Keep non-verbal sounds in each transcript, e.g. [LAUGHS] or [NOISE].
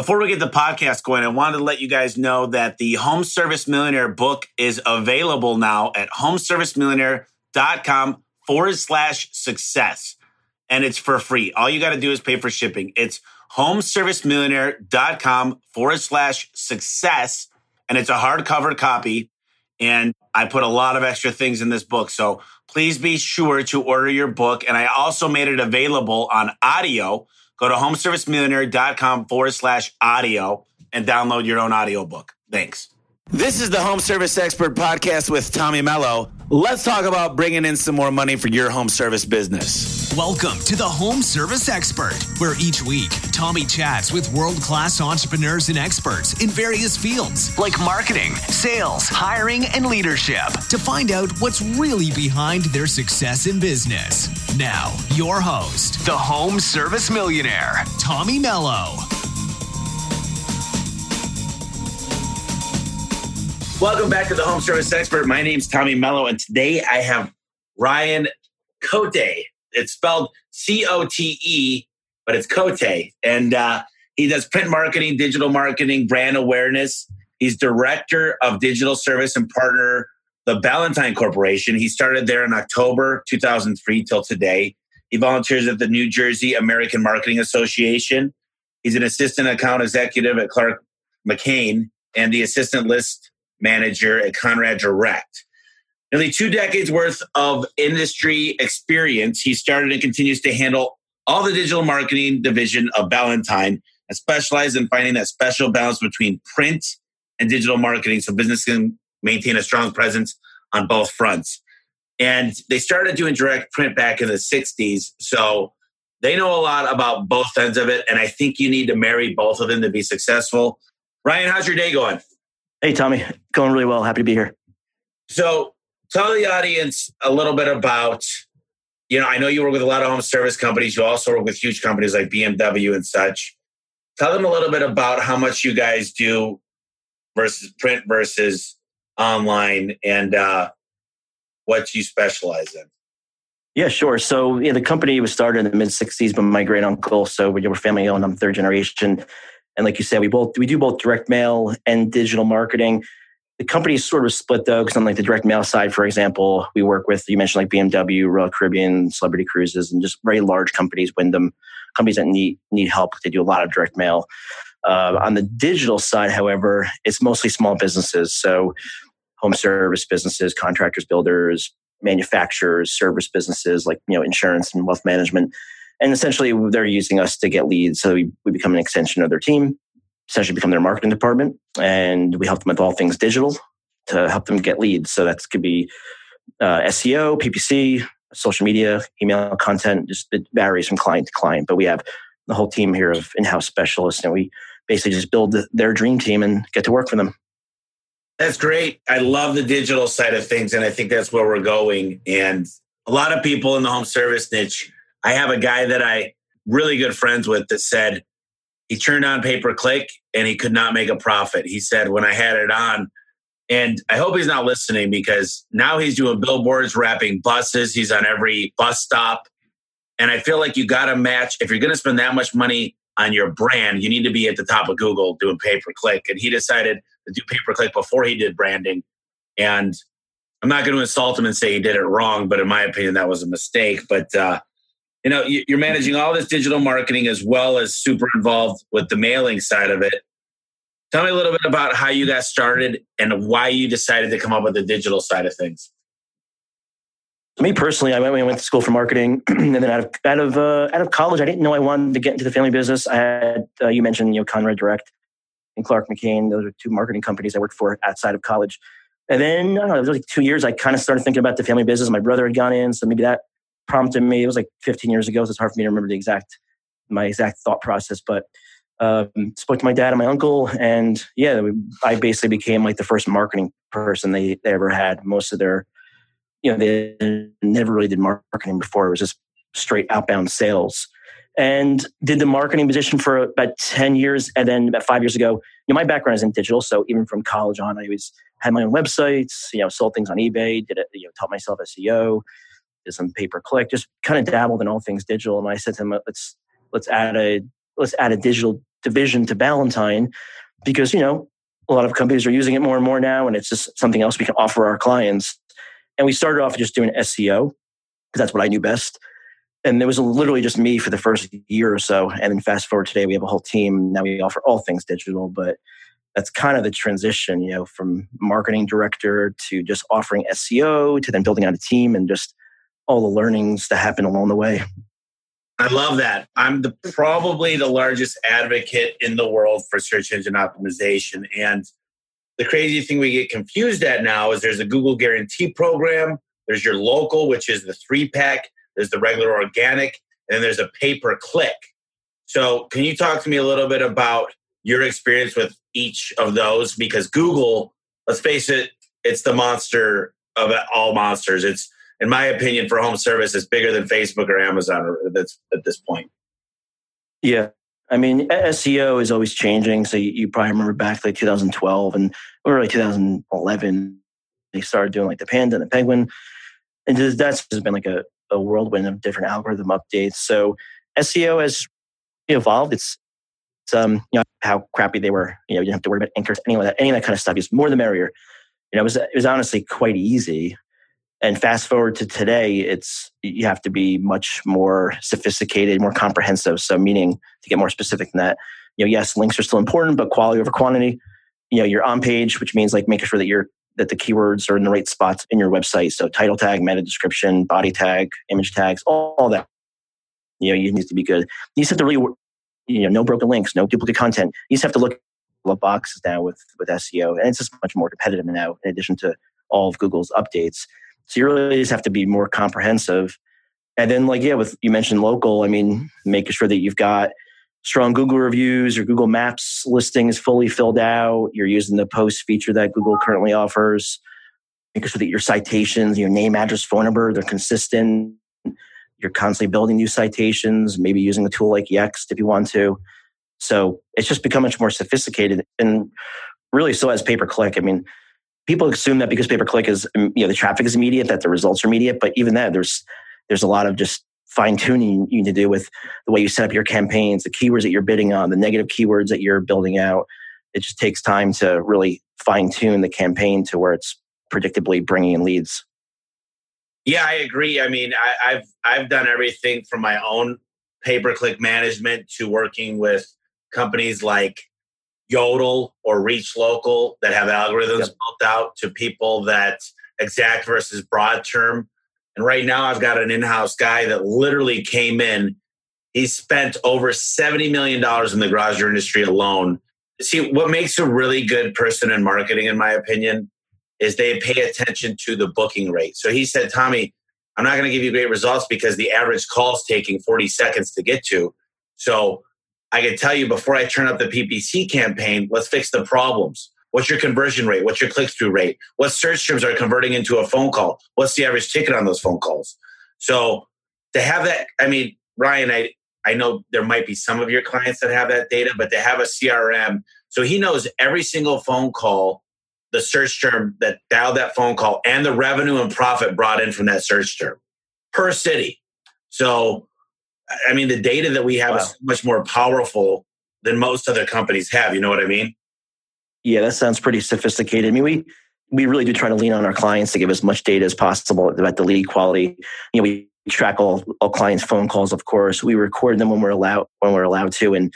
Before we get the podcast going, I wanted to let you guys know that the Home Service Millionaire book is available now at homeservicemillionaire.com forward slash success. And it's for free. All you got to do is pay for shipping. It's homeservicemillionaire.com forward slash success. And it's a hardcover copy. And I put a lot of extra things in this book. So please be sure to order your book. And I also made it available on audio. Go to homeservicemillionaire.com forward slash audio and download your own audiobook. Thanks. This is the Home Service Expert Podcast with Tommy Mello. Let's talk about bringing in some more money for your home service business. Welcome to the Home Service Expert, where each week Tommy chats with world class entrepreneurs and experts in various fields like marketing, sales, hiring, and leadership to find out what's really behind their success in business. Now, your host, the Home Service Millionaire, Tommy Mello. Welcome back to the Home Service Expert. My name's Tommy Mello, and today I have Ryan Cote. It's spelled C O T E, but it's Cote. And uh, he does print marketing, digital marketing, brand awareness. He's director of digital service and partner the Ballantine Corporation. He started there in October 2003 till today. He volunteers at the New Jersey American Marketing Association. He's an assistant account executive at Clark McCain and the assistant list manager at Conrad Direct. Nearly two decades worth of industry experience, he started and continues to handle all the digital marketing division of Ballantine and specializes in finding that special balance between print and digital marketing so business can maintain a strong presence on both fronts. And they started doing direct print back in the 60s. So they know a lot about both ends of it. And I think you need to marry both of them to be successful. Ryan, how's your day going? Hey, Tommy. Going really well. Happy to be here. So tell the audience a little bit about, you know, I know you work with a lot of home service companies. You also work with huge companies like BMW and such. Tell them a little bit about how much you guys do versus print versus online and uh, what you specialize in. Yeah, sure. So yeah, the company was started in the mid '60s by my great uncle. So we were family owned. I'm third generation. And like you said, we both we do both direct mail and digital marketing. The company is sort of split though, because on like the direct mail side, for example, we work with you mentioned like BMW, Royal Caribbean, Celebrity Cruises, and just very large companies, Wyndham, companies that need need help. They do a lot of direct mail. Uh, on the digital side, however, it's mostly small businesses. So home service businesses, contractors, builders, manufacturers, service businesses like you know insurance and wealth management and essentially, they're using us to get leads. So we, we become an extension of their team, essentially become their marketing department. And we help them with all things digital to help them get leads. So that could be uh, SEO, PPC, social media, email content. Just it varies from client to client. But we have the whole team here of in-house specialists, and we basically just build their dream team and get to work for them. That's great. I love the digital side of things, and I think that's where we're going. And a lot of people in the home service niche I have a guy that I really good friends with that said he turned on pay per click and he could not make a profit. He said when I had it on, and I hope he's not listening because now he's doing billboards, wrapping buses. He's on every bus stop. And I feel like you got to match, if you're going to spend that much money on your brand, you need to be at the top of Google doing pay per click. And he decided to do pay per click before he did branding. And I'm not going to insult him and say he did it wrong, but in my opinion, that was a mistake. But uh, you know you're managing all this digital marketing as well as super involved with the mailing side of it tell me a little bit about how you got started and why you decided to come up with the digital side of things me personally, I went, I went to school for marketing, [CLEARS THROAT] and then out of out of uh, out of college, I didn't know I wanted to get into the family business. I had uh, you mentioned you know Conrad Direct and Clark McCain; those are two marketing companies I worked for outside of college. And then I don't know, it was like two years. I kind of started thinking about the family business. My brother had gone in, so maybe that prompted me. It was like 15 years ago, so it's hard for me to remember the exact my exact thought process. But um, spoke to my dad and my uncle, and yeah, I basically became like the first marketing person they, they ever had. Most of their, you know, they never really did marketing before. It was just straight outbound sales. And did the marketing position for about 10 years. And then about five years ago, you know, my background is in digital. So even from college on, I was had my own websites, you know, sold things on eBay, did it, you know, taught myself SEO, some pay per click, just kind of dabbled in all things digital. And I said to him, let's let's add a let's add a digital division to Ballantine because, you know, a lot of companies are using it more and more now, and it's just something else we can offer our clients. And we started off just doing SEO because that's what I knew best. And it was literally just me for the first year or so. And then fast forward today, we have a whole team. Now we offer all things digital, but that's kind of the transition, you know, from marketing director to just offering SEO to then building out a team and just all the learnings that happen along the way. I love that. I'm the probably the largest advocate in the world for search engine optimization. And the crazy thing we get confused at now is there's a Google guarantee program, there's your local, which is the three pack, there's the regular organic, and then there's a pay per click. So, can you talk to me a little bit about your experience with each of those? Because Google, let's face it, it's the monster of all monsters. It's in my opinion, for home service, is bigger than Facebook or Amazon at this point. Yeah. I mean, SEO is always changing. So you, probably remember back like 2012 and early 2011, they started doing like the Panda and the Penguin. And that's just been like a, a whirlwind of different algorithm updates. So SEO has evolved. It's, it's um, you know, how crappy they were. You know, you didn't have to worry about anchors, any of that, any of that kind of stuff. It's more the merrier. You know, it was, it was honestly quite easy. And fast forward to today, it's you have to be much more sophisticated, more comprehensive. So, meaning to get more specific than that, you know, yes, links are still important, but quality over quantity. You know, you're on page, which means like making sure that you're that the keywords are in the right spots in your website. So, title tag, meta description, body tag, image tags, all, all that. You know, you need to be good. You just have to really, you know, no broken links, no duplicate content. You just have to look at boxes now with with SEO, and it's just much more competitive now. In addition to all of Google's updates. So you really just have to be more comprehensive. And then, like, yeah, with you mentioned local, I mean, making sure that you've got strong Google reviews, your Google Maps listing is fully filled out, you're using the post feature that Google currently offers, making sure that your citations, your name, address, phone number, they're consistent. You're constantly building new citations, maybe using a tool like Yext if you want to. So it's just become much more sophisticated and really so has pay per click. I mean, people assume that because pay per click is um, you know the traffic is immediate that the results are immediate but even that there's there's a lot of just fine tuning you need to do with the way you set up your campaigns the keywords that you're bidding on the negative keywords that you're building out. It just takes time to really fine tune the campaign to where it's predictably bringing in leads. Yeah i agree. I mean I, i've i've done everything from my own pay per click management to working with companies like Yodle or Reach Local that have algorithms yep. built out to people that exact versus broad term. And right now, I've got an in house guy that literally came in. He spent over $70 million in the garage industry alone. See, what makes a really good person in marketing, in my opinion, is they pay attention to the booking rate. So he said, Tommy, I'm not going to give you great results because the average call is taking 40 seconds to get to. So I can tell you before I turn up the PPC campaign, let's fix the problems. What's your conversion rate? What's your click through rate? What search terms are converting into a phone call? What's the average ticket on those phone calls? So to have that, I mean, Ryan, I, I know there might be some of your clients that have that data, but to have a CRM, so he knows every single phone call, the search term that dialed that phone call, and the revenue and profit brought in from that search term per city. So I mean, the data that we have wow. is much more powerful than most other companies have. You know what I mean? Yeah, that sounds pretty sophisticated. I mean, we we really do try to lean on our clients to give as much data as possible about the lead quality. You know, we track all, all clients' phone calls, of course. We record them when we're allowed when we're allowed to, and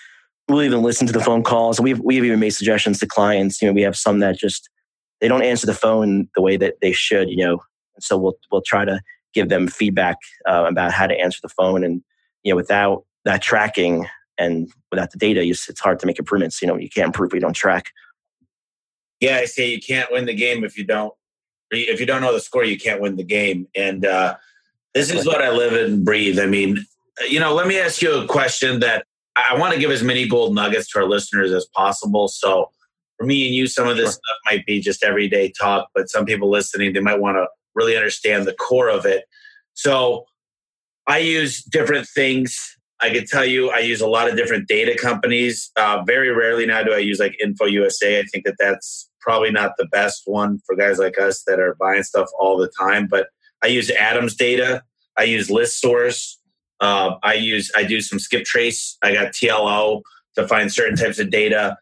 we'll even listen to the phone calls. We've we've even made suggestions to clients. You know, we have some that just they don't answer the phone the way that they should. You know, and so we'll we'll try to give them feedback uh, about how to answer the phone and you know, without that tracking and without the data, it's hard to make improvements. You know, you can't improve if you don't track. Yeah, I say you can't win the game if you don't. If you don't know the score, you can't win the game. And uh, this is what I live and breathe. I mean, you know, let me ask you a question that I want to give as many gold nuggets to our listeners as possible. So, for me and you, some of this sure. stuff might be just everyday talk, but some people listening, they might want to really understand the core of it. So, I use different things. I can tell you, I use a lot of different data companies. Uh, very rarely now do I use like Info USA. I think that that's probably not the best one for guys like us that are buying stuff all the time. But I use Adams data. I use List Source. Uh, I use I do some skip trace. I got TLO. to find certain types of data.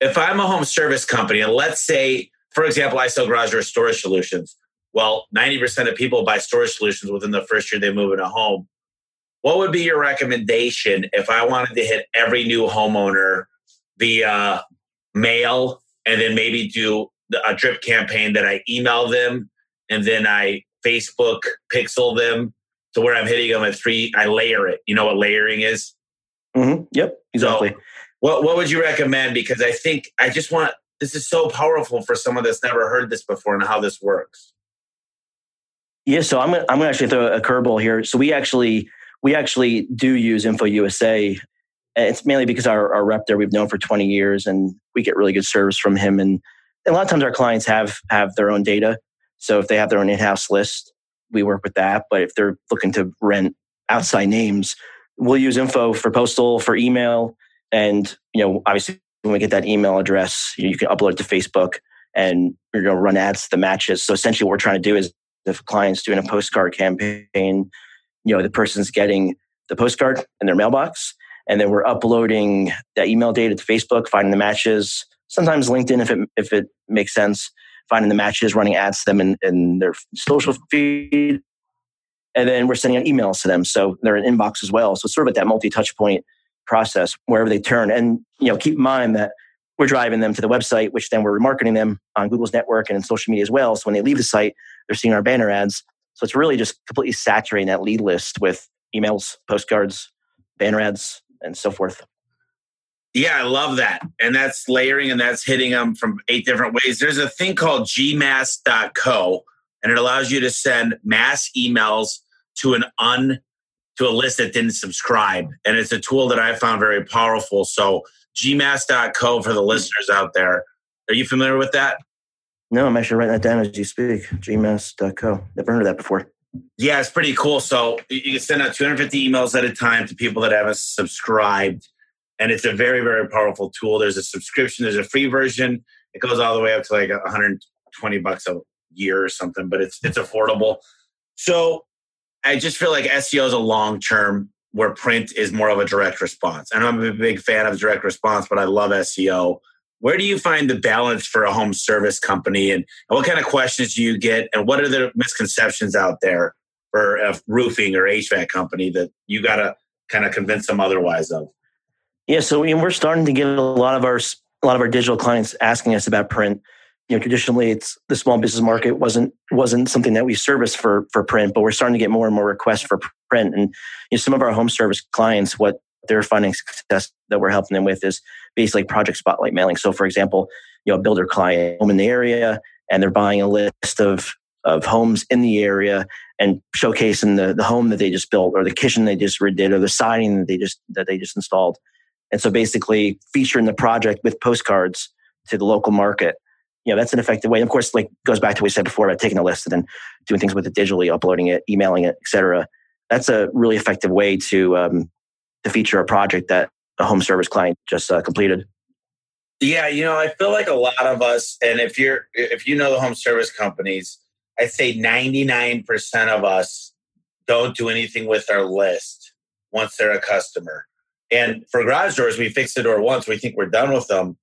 If I'm a home service company, and let's say, for example, I sell garage door storage solutions. Well, 90% of people buy storage solutions within the first year they move in a home. What would be your recommendation if I wanted to hit every new homeowner via mail and then maybe do a drip campaign that I email them and then I Facebook pixel them to where I'm hitting them at three. I layer it. You know what layering is? Mm-hmm. Yep, exactly. So what What would you recommend? Because I think I just want this is so powerful for someone that's never heard this before and how this works. Yeah, so I'm gonna, I'm gonna actually throw a curveball here. So we actually we actually do use Info USA. It's mainly because our, our rep there we've known for 20 years, and we get really good service from him. And a lot of times our clients have have their own data. So if they have their own in-house list, we work with that. But if they're looking to rent outside names, we'll use info for postal, for email, and you know, obviously when we get that email address, you can upload it to Facebook and you're going to run ads to the matches. So essentially, what we're trying to do is if clients doing a postcard campaign, you know, the person's getting the postcard in their mailbox, and then we're uploading that email data to Facebook, finding the matches. Sometimes LinkedIn, if it if it makes sense, finding the matches, running ads to them in, in their social feed, and then we're sending out emails to them, so they're in inbox as well. So it's sort of at that multi-touch point process wherever they turn. And you know, keep in mind that we're driving them to the website, which then we're remarketing them on Google's network and in social media as well. So when they leave the site, they're seeing our banner ads. So it's really just completely saturating that lead list with emails, postcards, banner ads, and so forth. Yeah, I love that. And that's layering and that's hitting them from eight different ways. There's a thing called gmass.co and it allows you to send mass emails to an un to a list that didn't subscribe. And it's a tool that I found very powerful. So gmass.co for the listeners out there. Are you familiar with that? No, I'm actually writing that down as you speak. gmass.co. Never heard of that before. Yeah, it's pretty cool. So you can send out 250 emails at a time to people that haven't subscribed. And it's a very, very powerful tool. There's a subscription, there's a free version. It goes all the way up to like 120 bucks a year or something, but it's it's affordable. So I just feel like SEO is a long term where print is more of a direct response. And I'm a big fan of direct response, but I love SEO. Where do you find the balance for a home service company and, and what kind of questions do you get and what are the misconceptions out there for a roofing or HVAC company that you got to kind of convince them otherwise of? Yeah, so we're starting to get a lot of our a lot of our digital clients asking us about print know traditionally it's the small business market wasn't wasn't something that we service for for print but we're starting to get more and more requests for print. And you know, some of our home service clients what they're finding success that we're helping them with is basically project spotlight mailing. So for example you know a builder client home in the area and they're buying a list of of homes in the area and showcasing the, the home that they just built or the kitchen they just redid or the siding that they just that they just installed. And so basically featuring the project with postcards to the local market you know that's an effective way. And of course, like goes back to what we said before about taking a list and then doing things with it digitally, uploading it, emailing it, etc. That's a really effective way to um, to feature a project that a home service client just uh, completed. Yeah, you know, I feel like a lot of us, and if you're if you know the home service companies, I'd say ninety nine percent of us don't do anything with our list once they're a customer. And for garage doors, we fix the door once, we think we're done with them.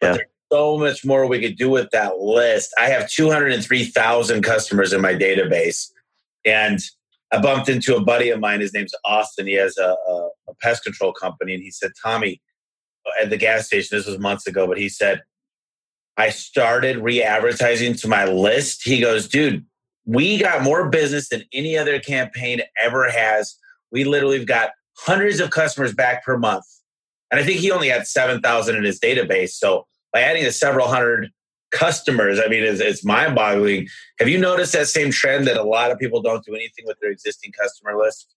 But yeah so much more we could do with that list. I have 203,000 customers in my database. And I bumped into a buddy of mine. His name's Austin. He has a, a, a pest control company. And he said, Tommy, at the gas station, this was months ago, but he said, I started re advertising to my list. He goes, dude, we got more business than any other campaign ever has. We literally have got hundreds of customers back per month. And I think he only had 7,000 in his database. So by adding to several hundred customers, I mean, it's, it's mind boggling. Have you noticed that same trend that a lot of people don't do anything with their existing customer list?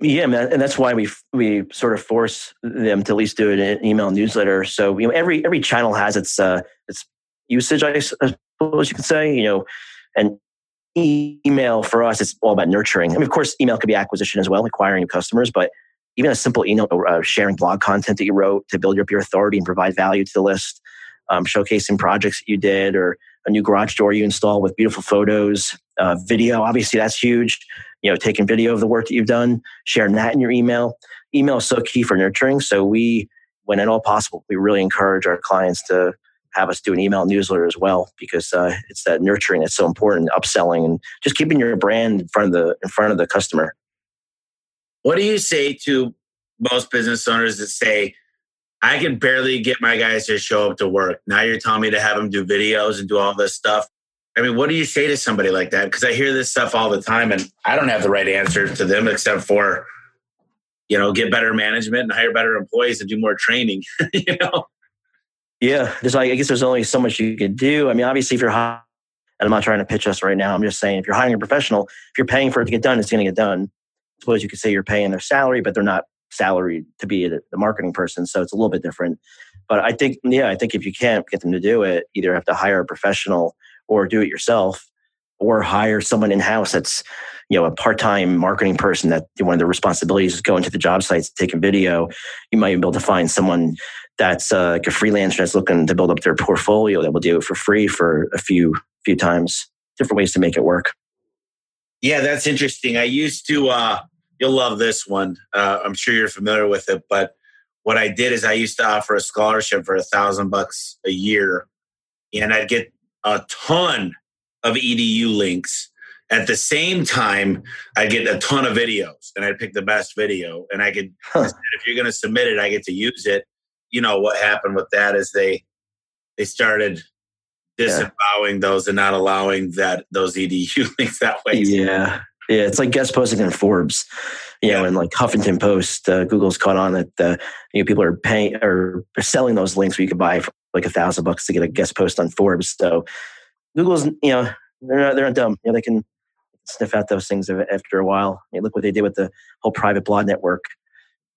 Yeah, man, and that's why we we sort of force them to at least do an email newsletter. So you know, every every channel has its uh, its usage, I suppose you could say. You know, and email for us is all about nurturing. I mean, of course, email could be acquisition as well, acquiring new customers, but even a simple email uh, sharing blog content that you wrote to build up your authority and provide value to the list, um, showcasing projects that you did or a new garage door you install with beautiful photos, uh, video. Obviously, that's huge. You know, taking video of the work that you've done, sharing that in your email. Email is so key for nurturing. So we when at all possible, we really encourage our clients to have us do an email newsletter as well because uh, it's that nurturing that's so important, upselling, and just keeping your brand in front of the in front of the customer. What do you say to most business owners that say, "I can barely get my guys to show up to work"? Now you're telling me to have them do videos and do all this stuff. I mean, what do you say to somebody like that? Because I hear this stuff all the time, and I don't have the right answer to them except for, you know, get better management and hire better employees and do more training. [LAUGHS] you know. Yeah, there's like I guess there's only so much you could do. I mean, obviously, if you're high, and I'm not trying to pitch us right now. I'm just saying, if you're hiring a professional, if you're paying for it to get done, it's going to get done. Suppose you could say you're paying their salary, but they're not salaried to be the, marketing person, so it's a little bit different. But I think, yeah, I think if you can't get them to do it, either have to hire a professional or do it yourself, or hire someone in house that's you know a part-time marketing person that one of their responsibilities is going to the job sites taking video you might be able to find someone that's uh, like a freelancer that's looking to build up their portfolio that will do it for free for a few few times. Different ways to make it work. Yeah, that's interesting. I used to. Uh, you'll love this one. Uh, I'm sure you're familiar with it, but what I did is I used to offer a scholarship for a thousand bucks a year, and I'd get a ton of edu links. At the same time, I'd get a ton of videos, and I'd pick the best video, and I could. Huh. If you're going to submit it, I get to use it you know what happened with that is they they started disavowing yeah. those and not allowing that those edu [LAUGHS] links that way. Yeah, yeah, it's like guest posting in Forbes. You yeah. know, and like Huffington Post, uh, Google's caught on that uh, you know people are paying or selling those links where you could buy for like a thousand bucks to get a guest post on Forbes. So Google's, you know, they're not they're not dumb. You know, they can sniff out those things after a while. I mean, look what they did with the whole private blog network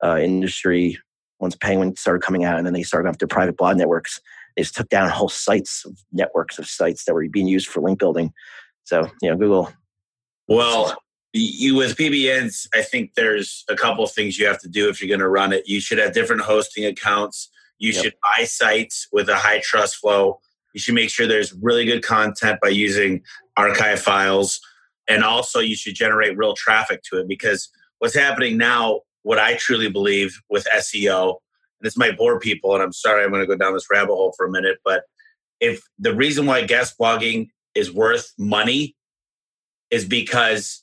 uh, industry once Penguin started coming out and then they started going after private blog networks, they just took down whole sites, of networks of sites that were being used for link building. So, you know, Google. Well, you with PBNs, I think there's a couple of things you have to do if you're going to run it. You should have different hosting accounts. You yep. should buy sites with a high trust flow. You should make sure there's really good content by using archive files. And also, you should generate real traffic to it because what's happening now what I truly believe with SEO, and this might bore people, and I'm sorry I'm going to go down this rabbit hole for a minute, but if the reason why guest blogging is worth money is because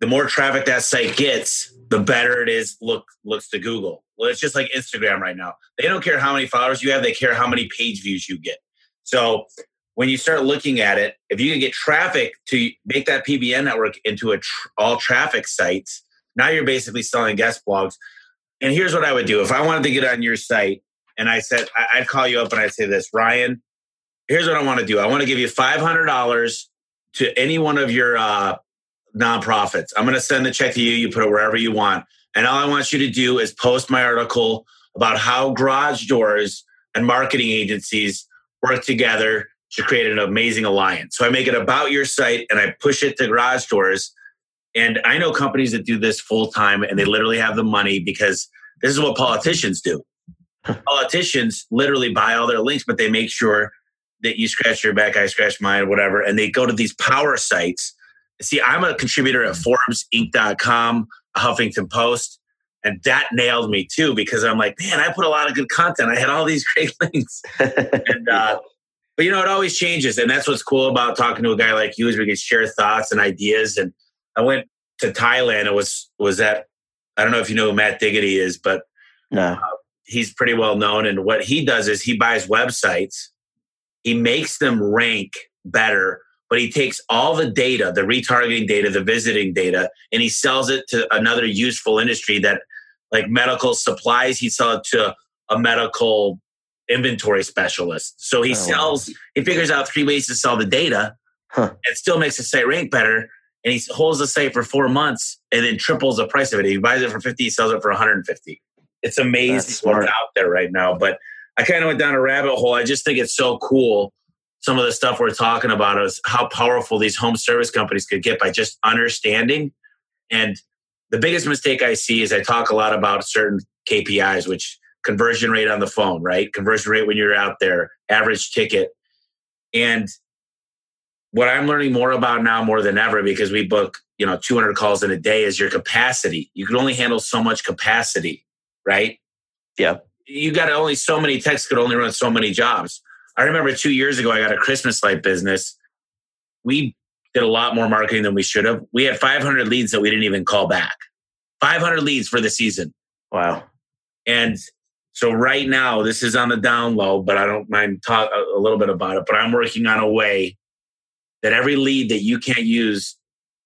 the more traffic that site gets, the better it is look looks to Google. Well, it's just like Instagram right now. They don't care how many followers you have, they care how many page views you get. So when you start looking at it, if you can get traffic to make that PBN network into a tr- all traffic sites, now you're basically selling guest blogs. And here's what I would do if I wanted to get on your site and I said, I'd call you up and I'd say this, Ryan, here's what I want to do. I want to give you $500 to any one of your uh, nonprofits. I'm going to send the check to you. You put it wherever you want. And all I want you to do is post my article about how garage doors and marketing agencies work together to create an amazing alliance. So I make it about your site and I push it to garage doors and I know companies that do this full time and they literally have the money because this is what politicians do. [LAUGHS] politicians literally buy all their links, but they make sure that you scratch your back, I scratch mine, whatever. And they go to these power sites. See, I'm a contributor at ForbesInc.com, Huffington Post, and that nailed me too because I'm like, man, I put a lot of good content. I had all these [LAUGHS] great links. and, uh, but you know, it always changes. And that's what's cool about talking to a guy like you is we can share thoughts and ideas and I went to Thailand. It was was that I don't know if you know who Matt Diggity is, but no. Uh, he's pretty well known. And what he does is he buys websites, he makes them rank better, but he takes all the data, the retargeting data, the visiting data, and he sells it to another useful industry that like medical supplies, he sells it to a medical inventory specialist. So he oh, sells, wow. he figures out three ways to sell the data huh. and still makes the site rank better and he holds the site for four months and then triples the price of it. He buys it for 50, he sells it for 150. It's amazing what's out there right now. But I kind of went down a rabbit hole. I just think it's so cool. Some of the stuff we're talking about is how powerful these home service companies could get by just understanding. And the biggest mistake I see is I talk a lot about certain KPIs, which conversion rate on the phone, right? Conversion rate when you're out there, average ticket. And what I'm learning more about now more than ever because we book, you know, 200 calls in a day is your capacity. You can only handle so much capacity, right? Yeah. you got only so many techs could only run so many jobs. I remember two years ago, I got a Christmas light business. We did a lot more marketing than we should have. We had 500 leads that we didn't even call back. 500 leads for the season. Wow. And so right now, this is on the down low, but I don't mind talk a little bit about it. But I'm working on a way that every lead that you can't use,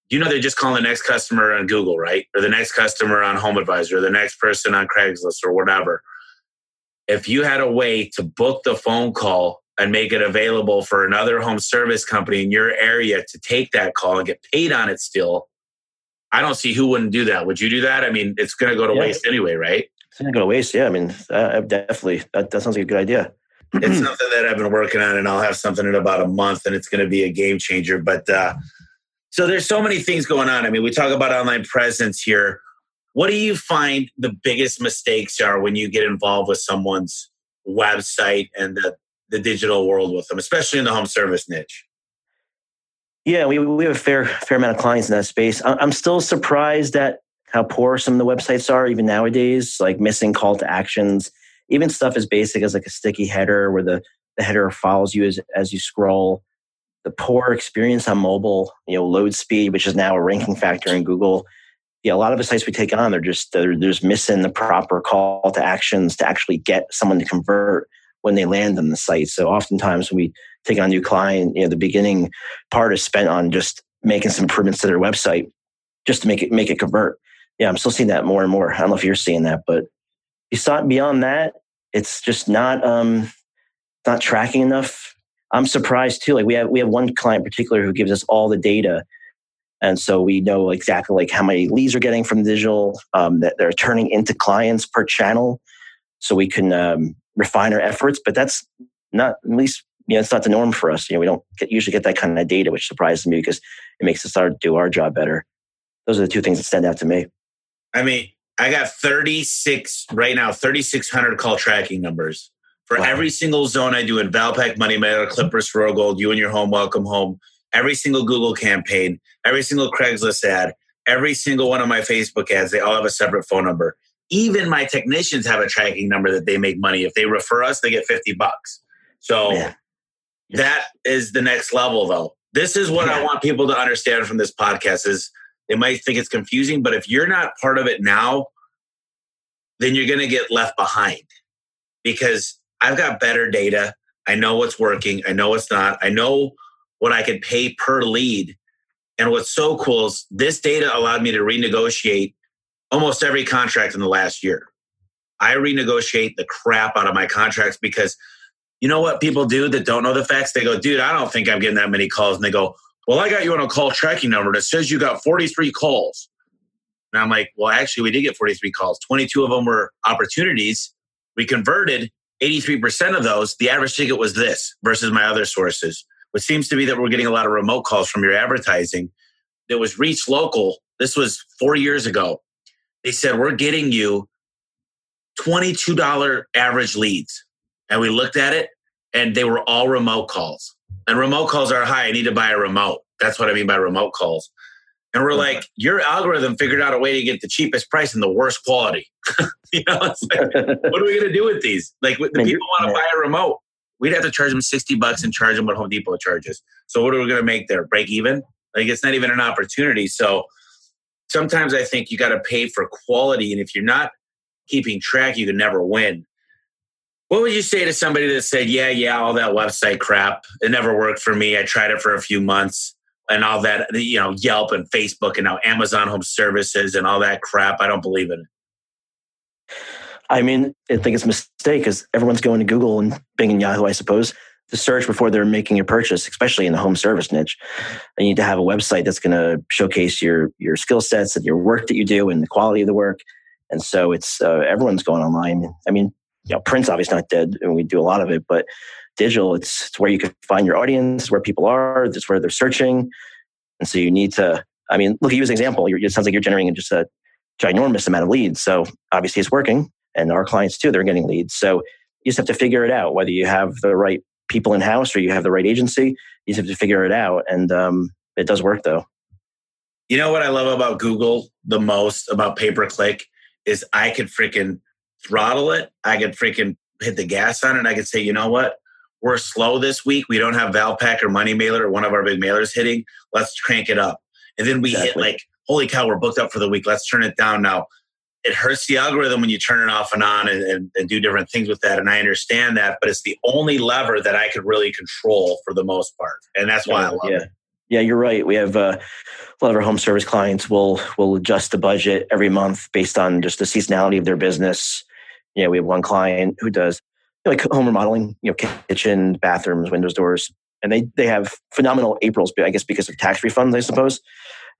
you know, they're just calling the next customer on Google, right? Or the next customer on Home Advisor, or the next person on Craigslist or whatever. If you had a way to book the phone call and make it available for another home service company in your area to take that call and get paid on it still, I don't see who wouldn't do that. Would you do that? I mean, it's going to go to yeah. waste anyway, right? It's going to go to waste. Yeah. I mean, uh, definitely. That, that sounds like a good idea. it's [CLEARS THROAT] something that I've been working on, and I'll have something in about a month, and it's going to be a game changer. But uh, so there's so many things going on. I mean, we talk about online presence here. What do you find the biggest mistakes are when you get involved with someone's website and the, the digital world with them, especially in the home service niche? Yeah, we, we have a fair fair amount of clients in that space. I'm still surprised at how poor some of the websites are, even nowadays, like missing call to actions, even stuff as basic as like a sticky header where the, the header follows you as, as you scroll. The poor experience on mobile, you know, load speed, which is now a ranking factor in Google. Yeah, a lot of the sites we take on, they're just they're, they're just missing the proper call to actions to actually get someone to convert when they land on the site. So oftentimes when we take on a new client, you know, the beginning part is spent on just making some improvements to their website just to make it make it convert. Yeah, I'm still seeing that more and more. I don't know if you're seeing that, but you saw beyond that, it's just not um not tracking enough. I'm surprised too. Like we have we have one client in particular who gives us all the data. And so we know exactly like how many leads are getting from digital um, that they're turning into clients per channel. So we can um, refine our efforts, but that's not at least you know, it's not the norm for us. You know, we don't get, usually get that kind of data, which surprises me because it makes us start do our job better. Those are the two things that stand out to me. I mean, I got 36 right now, 3,600 call tracking numbers for wow. every single zone I do in Valpak, Money Mailer, Clippers, Royal Gold, You and Your Home, Welcome Home, every single Google campaign, every single Craigslist ad, every single one of my Facebook ads, they all have a separate phone number. Even my technicians have a tracking number that they make money. If they refer us, they get 50 bucks. So Man. that is the next level though. This is what yeah. I want people to understand from this podcast is they might think it's confusing, but if you're not part of it now, then you're going to get left behind because I've got better data. I know what's working. I know what's not. I know what I could pay per lead. And what's so cool is this data allowed me to renegotiate almost every contract in the last year. I renegotiate the crap out of my contracts because you know what people do that don't know the facts? They go, dude, I don't think I'm getting that many calls. And they go, well, I got you on a call tracking number that says you got 43 calls. And I'm like, well, actually, we did get 43 calls. 22 of them were opportunities. We converted 83% of those. The average ticket was this versus my other sources, which seems to be that we're getting a lot of remote calls from your advertising. That was Reach Local. This was four years ago. They said, we're getting you $22 average leads. And we looked at it and they were all remote calls. And remote calls are high. I need to buy a remote. That's what I mean by remote calls. And we're uh-huh. like, your algorithm figured out a way to get the cheapest price and the worst quality. [LAUGHS] you know, like, [LAUGHS] what are we going to do with these? Like, the people want to buy a remote. We'd have to charge them 60 bucks and charge them what Home Depot charges. So, what are we going to make there? Break even? Like, it's not even an opportunity. So, sometimes I think you got to pay for quality. And if you're not keeping track, you can never win. What would you say to somebody that said, Yeah, yeah, all that website crap, it never worked for me. I tried it for a few months and all that, you know, Yelp and Facebook and now Amazon Home Services and all that crap. I don't believe in it. I mean, I think it's a mistake because everyone's going to Google and Bing and Yahoo, I suppose, to search before they're making a purchase, especially in the home service niche. You need to have a website that's going to showcase your your skill sets and your work that you do and the quality of the work. And so it's uh, everyone's going online. I mean, you know, print's obviously not dead, and we do a lot of it, but digital, it's, it's where you can find your audience, where people are, it's where they're searching. And so you need to, I mean, look at you as an example. You're, it sounds like you're generating just a ginormous amount of leads. So obviously it's working. And our clients too, they're getting leads. So you just have to figure it out, whether you have the right people in house or you have the right agency. You just have to figure it out. And um, it does work though. You know what I love about Google the most about pay per click is I could freaking throttle it. I could freaking hit the gas on it. And I could say, you know what? We're slow this week. We don't have Valpak or Money Mailer or one of our big mailers hitting. Let's crank it up. And then we exactly. hit like, holy cow, we're booked up for the week. Let's turn it down now. It hurts the algorithm when you turn it off and on and, and, and do different things with that. And I understand that, but it's the only lever that I could really control for the most part. And that's why I love yeah. it. Yeah, you're right. We have uh, a lot of our home service clients will will adjust the budget every month based on just the seasonality of their business. You know, we have one client who does you know, like home remodeling, you know, kitchen, bathrooms, windows, doors, and they they have phenomenal Aprils. I guess because of tax refunds, I suppose.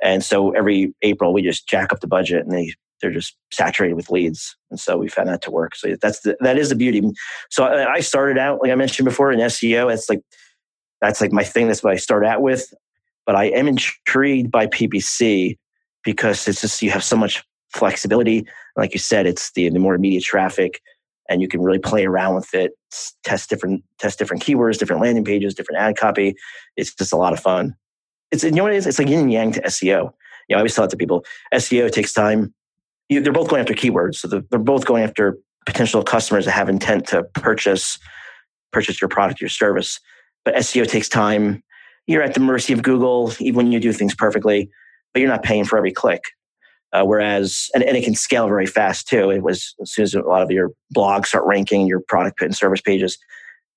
And so every April we just jack up the budget, and they they're just saturated with leads, and so we found that to work. So that's the, that is the beauty. So I started out, like I mentioned before, in SEO. It's like that's like my thing. That's what I start out with. But I am intrigued by PPC because it's just you have so much flexibility. Like you said, it's the, the more immediate traffic, and you can really play around with it, test different test different keywords, different landing pages, different ad copy. It's just a lot of fun. It's you know what it is? It's like yin and yang to SEO. You know, I always tell it to people: SEO takes time. They're both going after keywords, so they're both going after potential customers that have intent to purchase purchase your product, your service. But SEO takes time you're at the mercy of Google, even when you do things perfectly, but you're not paying for every click. Uh, whereas, and, and it can scale very fast too. It was as soon as a lot of your blogs start ranking your product and service pages,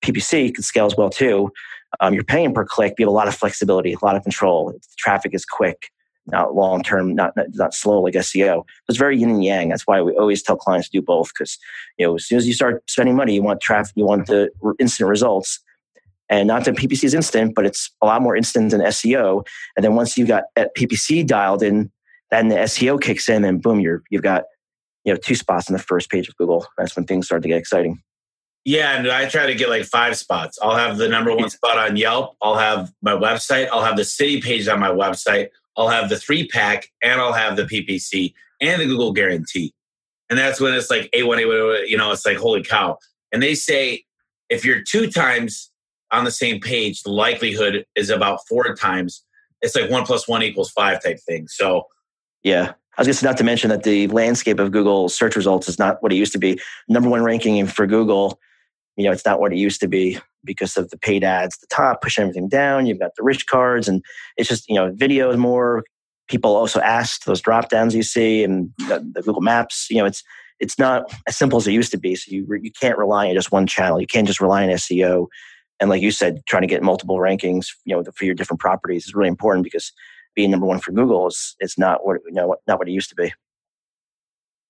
PPC can scale as well too. Um, you're paying per click, you have a lot of flexibility, a lot of control. The traffic is quick, not long term, not, not, not slow like SEO. It's very yin and yang. That's why we always tell clients to do both because you know as soon as you start spending money, you want traffic, you want the instant results. And not that PPC is instant, but it's a lot more instant than SEO. And then once you got PPC dialed in, then the SEO kicks in, and boom, you're you've got you know two spots on the first page of Google. That's when things start to get exciting. Yeah, and I try to get like five spots. I'll have the number one [LAUGHS] spot on Yelp. I'll have my website. I'll have the city page on my website. I'll have the three pack, and I'll have the PPC and the Google guarantee. And that's when it's like A1, A1, you know, it's like, holy cow. And they say if you're two times on the same page, the likelihood is about four times. It's like one plus one equals five type thing. So, yeah. I was to not to mention that the landscape of Google search results is not what it used to be. Number one ranking for Google, you know, it's not what it used to be because of the paid ads at the top, pushing everything down. You've got the rich cards, and it's just, you know, video is more. People also ask those drop downs you see and the, the Google Maps. You know, it's it's not as simple as it used to be. So you you can't rely on just one channel. You can't just rely on SEO and like you said, trying to get multiple rankings, you know, for your different properties is really important because being number one for Google is is not what you know not what it used to be.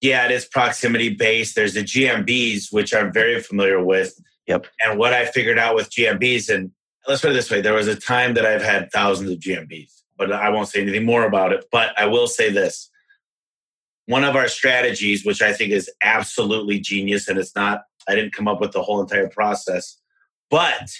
Yeah, it is proximity based. There's the GMBs, which I'm very familiar with. Yep. And what I figured out with GMBs, and let's put it this way: there was a time that I've had thousands of GMBs, but I won't say anything more about it. But I will say this: one of our strategies, which I think is absolutely genius, and it's not. I didn't come up with the whole entire process but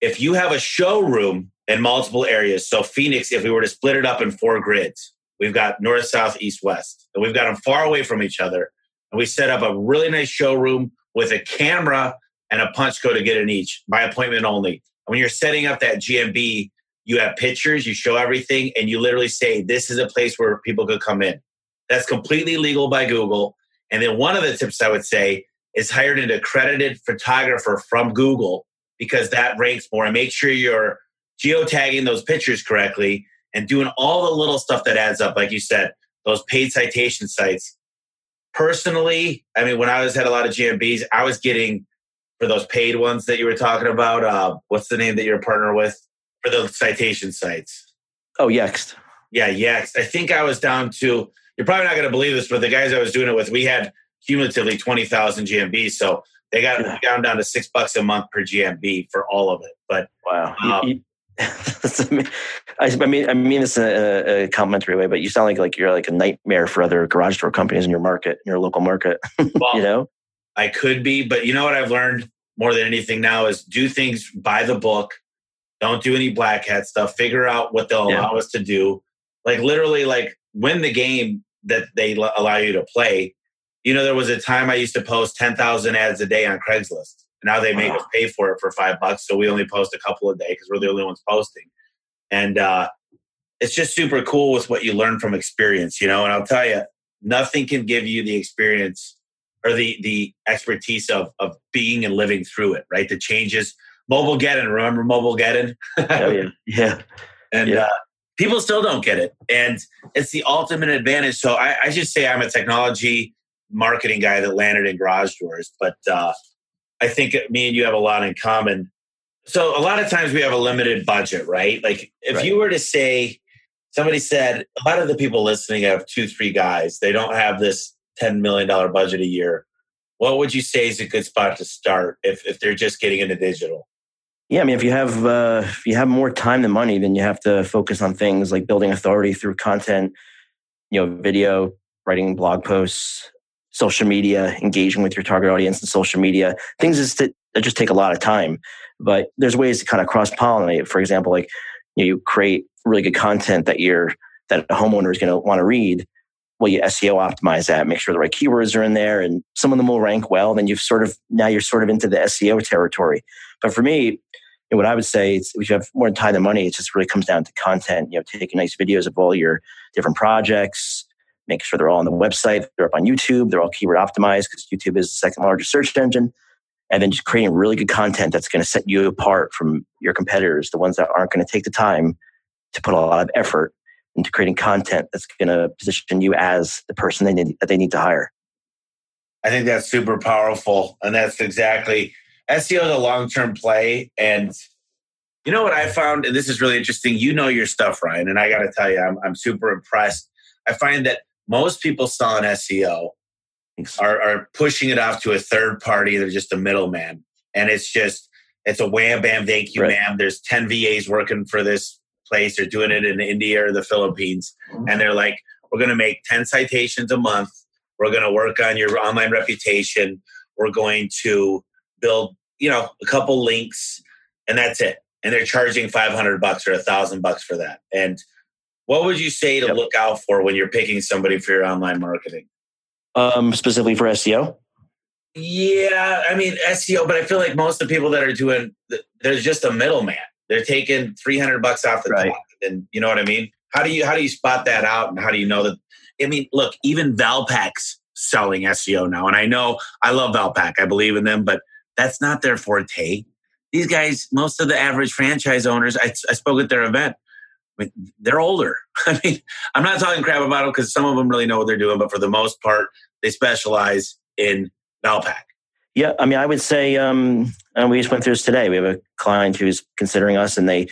if you have a showroom in multiple areas, so Phoenix, if we were to split it up in four grids, we've got north, south, east, west, and we've got them far away from each other. And we set up a really nice showroom with a camera and a punch code to get in each by appointment only. when you're setting up that GMB, you have pictures, you show everything, and you literally say, This is a place where people could come in. That's completely legal by Google. And then one of the tips I would say is hired an accredited photographer from Google because that ranks more. And make sure you're geotagging those pictures correctly and doing all the little stuff that adds up. Like you said, those paid citation sites. Personally, I mean, when I was had a lot of GMBs, I was getting for those paid ones that you were talking about. Uh, what's the name that you're a partner with for those citation sites? Oh, Yext. Yeah, Yext. I think I was down to. You're probably not going to believe this, but the guys I was doing it with, we had cumulatively 20,000 GMBs. So they got yeah. down down to six bucks a month per GMB for all of it. But wow. Um, [LAUGHS] I mean, I mean this in a, a, complimentary way, but you sound like like you're like a nightmare for other garage door companies in your market, in your local market. [LAUGHS] Well, you know, I could be, but you know what I've learned more than anything now is do things by the book. Don't do any black hat stuff. Figure out what they'll yeah. allow us to do. Like literally, like win the game that they allow you to play you know, there was a time I used to post 10,000 ads a day on Craigslist. Now they make us pay for it for five bucks. So we only post a couple a day because we're the only ones posting. And uh, it's just super cool with what you learn from experience, you know. And I'll tell you, nothing can give you the experience or the the expertise of of being and living through it, right? The changes. Mobilegeddon, remember Mobilegeddon? oh, yeah. Yeah. [LAUGHS] And Yeah. Uh, people still don't get it. And it's the ultimate advantage. So I, I just say I'm a technology marketing guy that landed in garage doors, but uh, I think me and you have a lot in common. So a lot of times we have a limited budget, right? Like if Right. you were to say, somebody said, a lot of the people listening have two, three guys. They don't have this $10 million budget a year. What would you say is a good spot to start if, if they're just getting into digital? Yeah, I mean, if you have uh, if you have more time than money, then you have to focus on things like building authority through content, you know, video, writing blog posts, social media, engaging with your target audience in social media. Things that, just take a lot of time, but there's ways to kind of cross pollinate. For example, like you, know, you create really good content that you're that a homeowner is going to want to read. Well, you SEO optimize that, make sure the right keywords are in there, and some of them will rank well. Then you've sort of now you're sort of into the SEO territory. But for me, and what I would say is if you have more time than money, it just really comes down to content. You know, taking nice videos of all your different projects, making sure they're all on the website, they're up on YouTube, they're all keyword optimized because YouTube is the second largest search engine. And then just creating really good content that's going to set you apart from your competitors, the ones that aren't going to take the time to put a lot of effort into creating content that's going to position you as the person they need, that they need to hire. I think that's super powerful. And that's exactly SEO is a long term play. And you know what I found? And this is really interesting. You know your stuff, Ryan. And I got to tell you, I'm, I'm super impressed. I find that most people selling SEO are, are pushing it off to a third party. They're just a middleman. And it's just, it's a wham, bam, thank you, Right. ma'am. There's 10 VAs working for this place. They're doing it in India or the Philippines. Mm-hmm. And they're like, we're going to make 10 citations a month. We're going to work on your online reputation. We're going to build, you know, a couple links and that's it. And they're charging 500 bucks or a thousand bucks for that. And what would you say to Yep. look out for when you're picking somebody for your online marketing? Um, specifically for SEO, Yeah, I mean SEO, but I feel like most of the people that are doing, there's just a middleman. They're taking 300 bucks off the Right. top, and you know what I mean. How do you how do you spot that out, and how do you know that? I mean, look, even Valpak's selling SEO now, and I know I love Valpak. I believe in them, but that's not their forte. These guys, most of the average franchise owners, I, I spoke at their event. I mean, they're older. [LAUGHS] I mean, I'm not talking crap about them because some of them really know what they're doing, but for the most part, they specialize in Valpak. Yeah, I mean, I would say, um, and we just went through this today. We have a client who's considering us, and they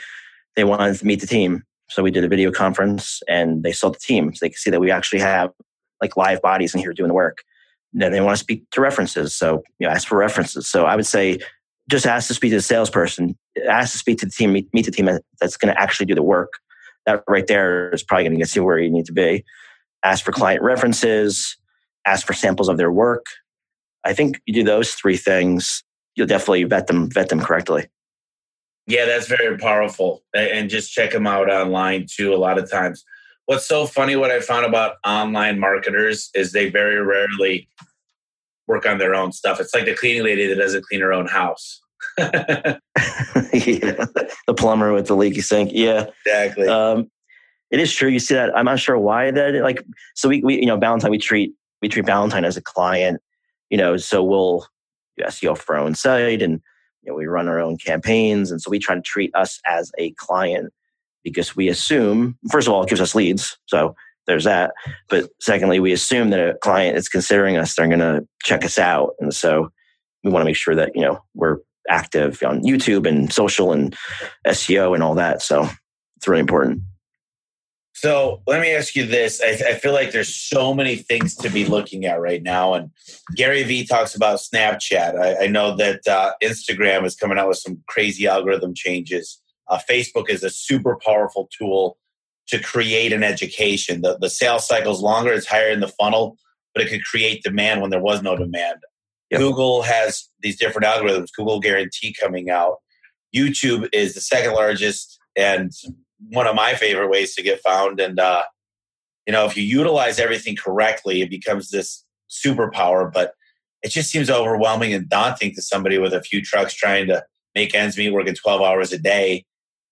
they wanted to meet the team. So we did a video conference, and they saw the team, so they could see that we actually have like live bodies in here doing the work. Then they want to speak to references, so you know, ask for references. So I would say, just ask to speak to the salesperson, ask to speak to the team, meet, meet the team that's going to actually do the work. That right there is probably going to get you where you need to be. Ask for client references, ask for samples of their work. I think you do those three things, you'll definitely vet them vet them correctly. Yeah, that's very powerful. And just check them out online too, a lot of times. What's so funny, what I found about online marketers is they very rarely work on their own stuff. It's like the cleaning lady that doesn't clean her own house. [LAUGHS] yeah. The plumber with the leaky sink. Yeah. exactly. Um, it is true. You see that. I'm not sure why that like so we, we you know, Ballantine, we treat we treat Ballantine as a client, you know, so we'll do SEO for our own site and you know, we run our own campaigns. And so we try to treat us as a client because we assume, first of all, it gives us leads. So there's that. But secondly, we assume that a client is considering us, they're going to check us out. And so we want to make sure that, you know, we're active on YouTube and social and SEO and all that. So it's really important. So let me ask you this. I, I feel like there's so many things to be looking at right now. And Gary Vee talks about Snapchat. I, I know that uh, Instagram is coming out with some crazy algorithm changes. Uh, Facebook is a super powerful tool to create an education. The, the sales cycle is longer, it's higher in the funnel, but it could create demand when there was no demand. Yep. Google has these different algorithms, Google Guarantee coming out. YouTube is the second largest and one of my favorite ways to get found. And, uh, you know, if you utilize everything correctly, it becomes this superpower, but it just seems overwhelming and daunting to somebody with a few trucks trying to make ends meet, working 12 hours a day.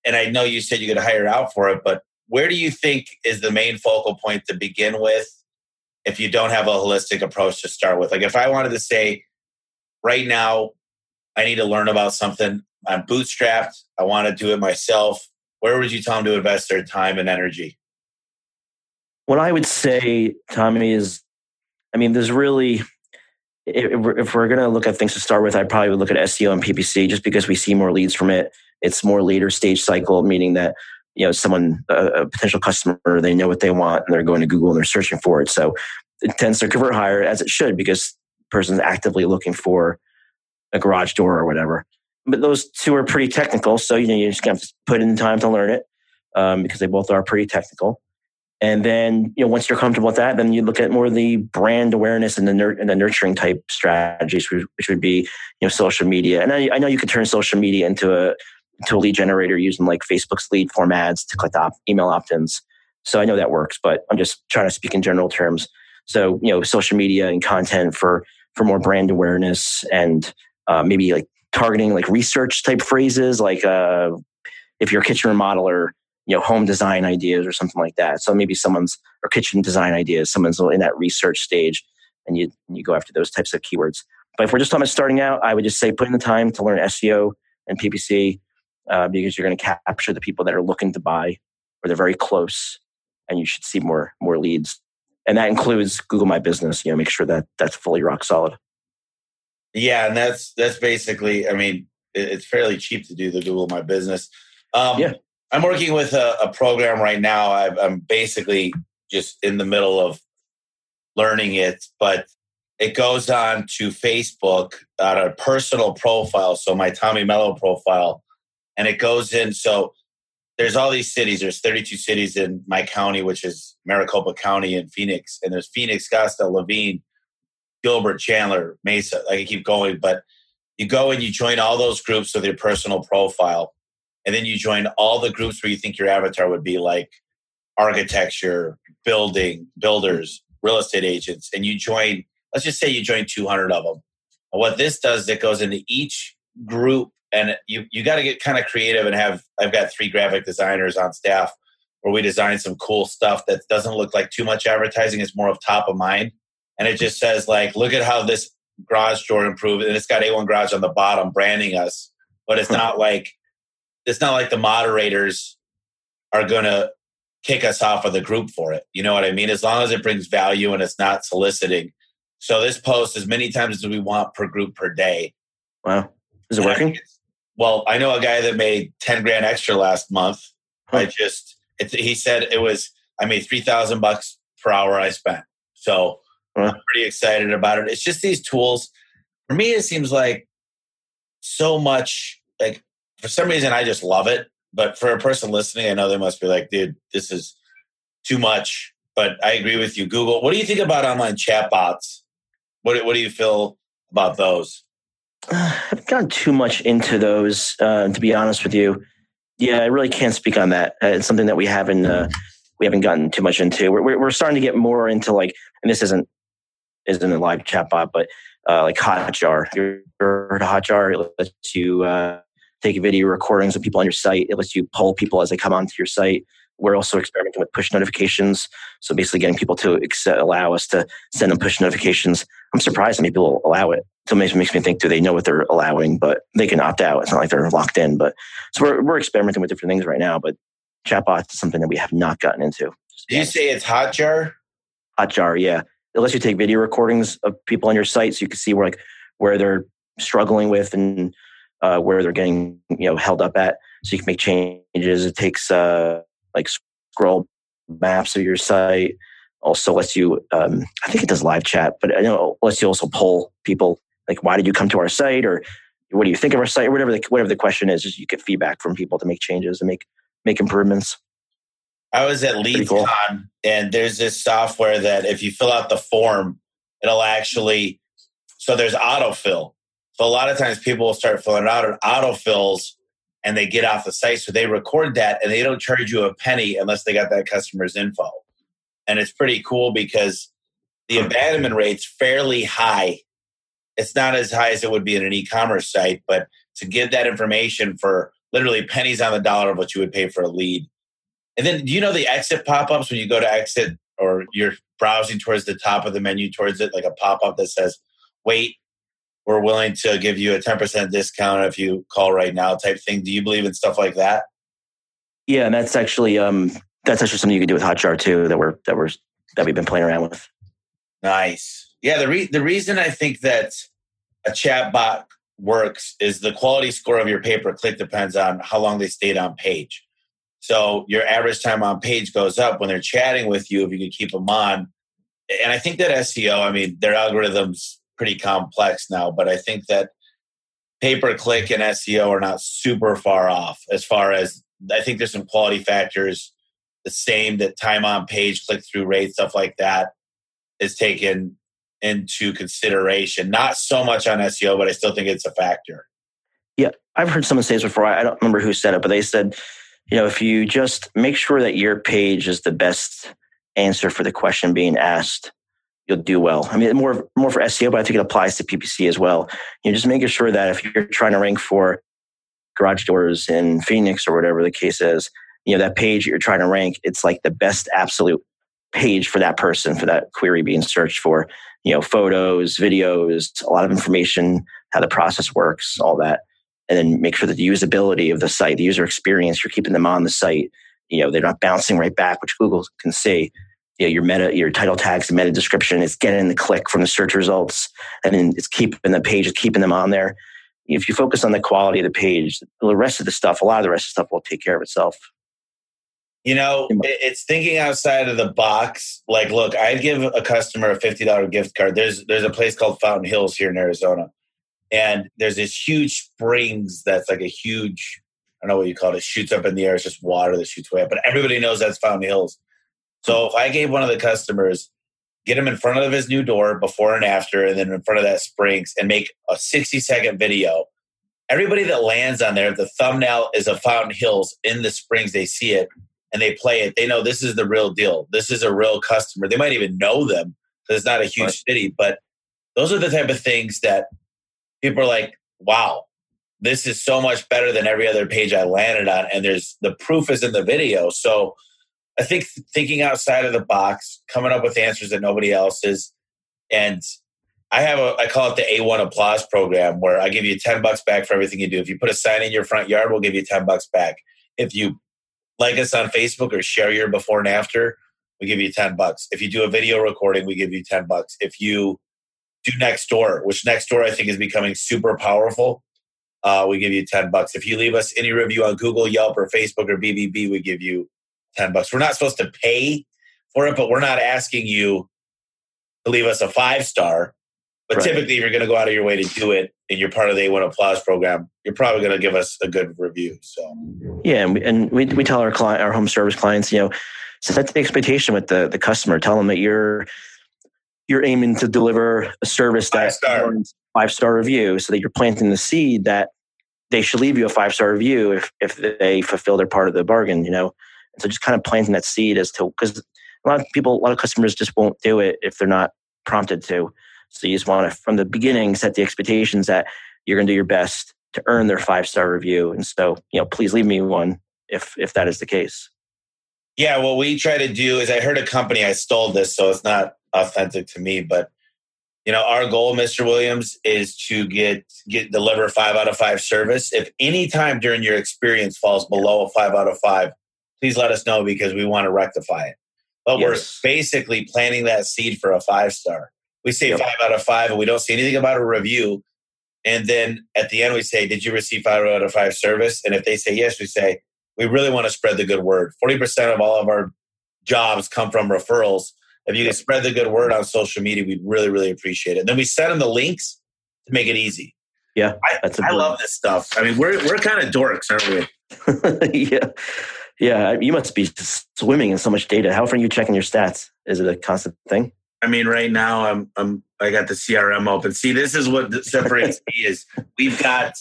And I know you said you could hire out for it, but where do you think is the main focal point to begin with? If you don't have a holistic approach to start with. Like if I wanted to say, right now, I need to learn about something. I'm bootstrapped. I want to do it myself. Where would you tell them to invest their time and energy? What I would say, Tommy, is I mean, there's really, if we're, going to look at things to start with, I'd probably would look at SEO and PPC just because we see more leads from it. It's more later stage cycle, meaning that you know someone a, potential customer they know what they want and they're going to Google and they're searching for it. So it tends to convert higher as it should because person's actively looking for a garage door or whatever. But those two are pretty technical, so you know you just have to put in the time to learn it um, because they both are pretty technical. And then, you know, once you're comfortable with that, then you look at more of the brand awareness and the, nur- and the nurturing type strategies, which would be, you know, social media. And I, I know you could turn social media into a into a lead generator using like Facebook's lead form ads to collect op- email opt-ins. So I know that works, but I'm just trying to speak in general terms. So you know, social media and content for for more brand awareness and uh, maybe like targeting like research type phrases, like uh, if you're a kitchen remodeler, you know, home design ideas or something like that. So maybe someone's or kitchen design ideas, someone's in that research stage, and you you go after those types of keywords. But if we're just talking about starting out, I would just say put in the time to learn SEO and PPC uh, because you're going to capture the people that are looking to buy or they're very close, and you should see more more leads. And that includes Google My Business. You know, make sure that that's fully rock solid. Yeah, and that's that's basically. I mean, it's fairly cheap to do the Google My Business. Um, yeah. I'm working with a, a program right now. i I'm basically just in the middle of learning it, but it goes on to Facebook on a personal profile. So my Tommy Mello profile, and it goes in. So there's all these cities. There's 32 cities in my county, which is Maricopa County in Phoenix, and there's Phoenix, Scottsdale, Laveen, Gilbert, Chandler, Mesa. I can keep going, but you go and you join all those groups with your personal profile, and then you join all the groups where you think your avatar would be, like architecture, building, builders, real estate agents, and you join. Let's just say you join 200 of them. And what this does, is it goes into each group and you you got to get kind of creative and have I've got three graphic designers on staff where we design some cool stuff that doesn't look like too much advertising. It's more of top of mind, and it just says like, look at how this garage door improved, and it's got A1 Garage on the bottom branding us, but it's not like it's not like the moderators are gonna kick us off of the group for it. You know what I mean? As long as it brings value and it's not soliciting. So this post as many times as we want per group per day. Wow. Is it working? Well, I know a guy that made 10 grand extra last month. Huh. I just, it, he said it was, I made 3,000 bucks per hour I spent. So huh. I'm pretty excited about it. It's just these tools. For me, it seems like so much, like for some reason, I just love it. But for a person listening, I know they must be like, dude, this is too much. But I agree with you. Google, what do you think about online chatbots? What, what do you feel about those? I haven't gone too much into those, uh, to be honest with you. Yeah, I really can't speak on that. Uh, it's something that we haven't uh, we haven't gotten too much into. We're, we're starting to get more into like, and this isn't isn't a live chatbot, but uh, like Hotjar. You heard Hotjar? It lets you uh, take video recordings of people on your site. It lets you poll people as they come onto your site. We're also experimenting with push notifications. So basically, getting people to accept, allow us to send them push notifications. I'm surprised that many people allow it. So it makes, me think, do they know what they're allowing? But they can opt out. It's not like they're locked in. But so we're, we're experimenting with different things right now. But chatbots is something that we have not gotten into. Did you say it's Hotjar? Hotjar, yeah. It lets you take video recordings of people on your site, so you can see where like where they're struggling with and uh, where they're getting you know held up at. So you can make changes. It takes uh, like scroll maps of your site. Also lets you, um, I think it does live chat, but I know lets you also poll people like, why did you come to our site, or what do you think of our site, or whatever the whatever the question is. Just you get feedback from people to make changes and make make improvements. I was at LeadsCon, cool. and there's this software that if you fill out the form, it'll actually. So there's autofill. So a lot of times people will start filling it out, and autofills and they get off the site. So they record that and they don't charge you a penny unless they got that customer's info. And it's pretty cool because the hmm. abandonment rate's fairly high. It's not as high as it would be in an e-commerce site, but to give that information for literally pennies on the dollar of what you would pay for a lead. And then do you know the exit pop-ups when you go to exit or you're browsing towards the top of the menu towards it, like a pop up that says, "Wait, we're willing to give you a ten percent discount if you call right now," type thing. Do you believe in stuff like that? Yeah, and that's actually um, that's actually something you can do with Hotjar too. That we're that we're that we've been playing around with. Nice. Yeah, the re- the reason I think that a chat bot works is the quality score of your pay per click depends on how long they stayed on page. So your average time on page goes up when they're chatting with you if you can keep them on. And I think that SEO, I mean, their algorithms pretty complex now, but I think that pay per click and SEO are not super far off as far as I think there's some quality factors the same that time on page, click through rate, stuff like that is taken into consideration. Not so much on SEO, but I still think it's a factor. Yeah, I've heard someone say this before. I don't remember who said it, but they said, you know, if you just make sure that your page is the best answer for the question being asked, you'll do well. I mean, more more for SEO, but I think it applies to PPC as well. You know, just making sure that if you're trying to rank for garage doors in Phoenix or whatever the case is, you know, that page you're trying to rank, it's like the best absolute page for that person, for that query being searched for, you know, photos, videos, a lot of information, how the process works, all that. And then make sure that the usability of the site, the user experience, you're keeping them on the site. You know, they're not bouncing right back, which Google can see. You know, your meta, your title tags, meta description is getting the click from the search results, and then it's keeping the page, it's keeping them on there. If you focus on the quality of the page, the rest of the stuff, a lot of the rest of the stuff will take care of itself. You know, it's thinking outside of the box. Like, look, I'd give a customer a fifty dollar gift card. There's there's a place called Fountain Hills here in Arizona, and there's this huge springs that's like a huge. I don't know what you call it. it shoots up in the air. It's just water that shoots way up, but everybody knows that's Fountain Hills. So if I gave one of the customers, get him in front of his new door before and after, and then in front of that springs, and make a sixty second video. Everybody that lands on there, the thumbnail is a Fountain Hills in the springs. They see it and they play it, they know this is the real deal. This is a real customer. They might even know them because it's not a huge right. city, but those are the type of things that people are like, wow, this is so much better than every other page I landed on. And there's the proof is in the video. So I think thinking outside of the box, coming up with answers that nobody else is. And I have a, I call it the A1 applause program where I give you 10 bucks back for everything you do. If you put a sign in your front yard, we'll give you 10 bucks back. If you like us on Facebook or share your before and after, we give you 10 bucks. If you do a video recording, we give you 10 bucks. If you do Nextdoor, which Nextdoor I think is becoming super powerful, uh, we give you 10 bucks. If you leave us any review on Google, Yelp, or Facebook or BBB, we give you 10 bucks. We're not supposed to pay for it, but we're not asking you to leave us a five star. But right. typically, if you're going to go out of your way to do it and you're part of the A1 Applause program, you're probably going to give us a good review. So, yeah, and we, and we, we tell our client, our home service clients, you know, set the expectation with the, the customer. Tell them that you're you're aiming to deliver a service that five star review, so that you're planting the seed that they should leave you a five star review if if they fulfill their part of the bargain. You know, and so just kind of planting that seed as to because a lot of people, a lot of customers just won't do it if they're not prompted to. So you just want to, from the beginning, set the expectations that you're going to do your best to earn their five star review. And so, you know, please leave me one if if that is the case. Yeah, what we try to do is I heard a company I stole this, so it's not authentic to me, but you know, our goal, Mr. Williams, is to get get deliver five out of five service. If any time during your experience falls below a five out of five, please let us know because we want to rectify it. But yes. we're basically planting that seed for a five star. We say yep. five out of five, and we don't say anything about a review. And then at the end, we say, Did you receive five out of five service? And if they say yes, we say, We really want to spread the good word. 40% of all of our jobs come from referrals. If you can spread the good word on social media, we'd really, really appreciate it. And then we send them the links to make it easy. Yeah, that's I, I love this stuff. I mean, we're we're kind of dorks, aren't we? [LAUGHS] yeah, yeah. You must be swimming in so much data. How often are you checking your stats? Is it a constant thing? I mean, right now I'm I'm I got the CRM open. See, this is what [LAUGHS] separates me is we've got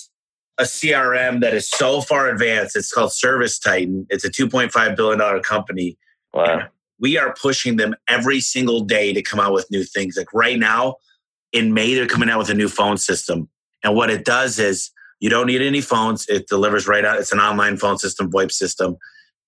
a CRM that is so far advanced. It's called Service Titan. It's a 2.5 billion dollar company. Wow. we are pushing them every single day to come out with new things. Like right now, in May, they're coming out with a new phone system. And what it does is you don't need any phones. It delivers right out. It's an online phone system, VoIP system.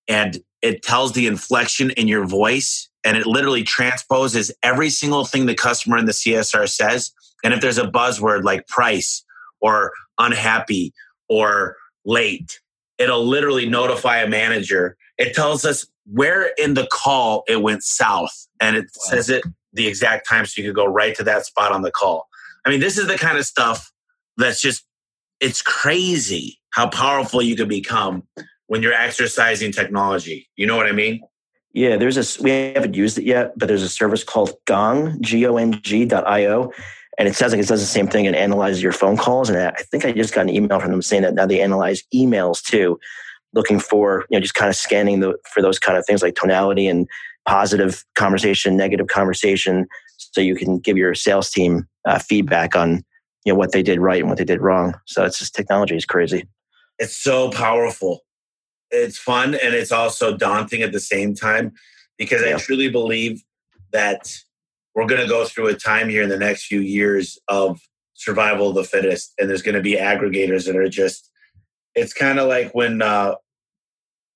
And it tells the inflection in your voice and it literally transposes every single thing the customer in the CSR says. And if there's a buzzword like price or unhappy or late, it'll literally notify a manager. It tells us where in the call it went south and it wow. says it the exact time so you could go right to that spot on the call. I mean, this is the kind of stuff that's just, it's crazy how powerful you can become when you're exercising technology. You know what I mean? Yeah, there's a, we haven't used it yet, but there's a service called Gong, G O N G dot I O. And it sounds like it does the same thing and analyzes your phone calls. And I think I just got an email from them saying that now they analyze emails too, looking for, you know, just kind of scanning the, for those kind of things like tonality and positive conversation, negative conversation. So you can give your sales team uh, feedback on, you know, what they did right and what they did wrong. So it's just technology is crazy. It's so powerful. It's fun and it's also daunting at the same time because yeah. I truly believe that we're going to go through a time here in the next few years of survival of the fittest and there's going to be aggregators that are just it's kind of like when uh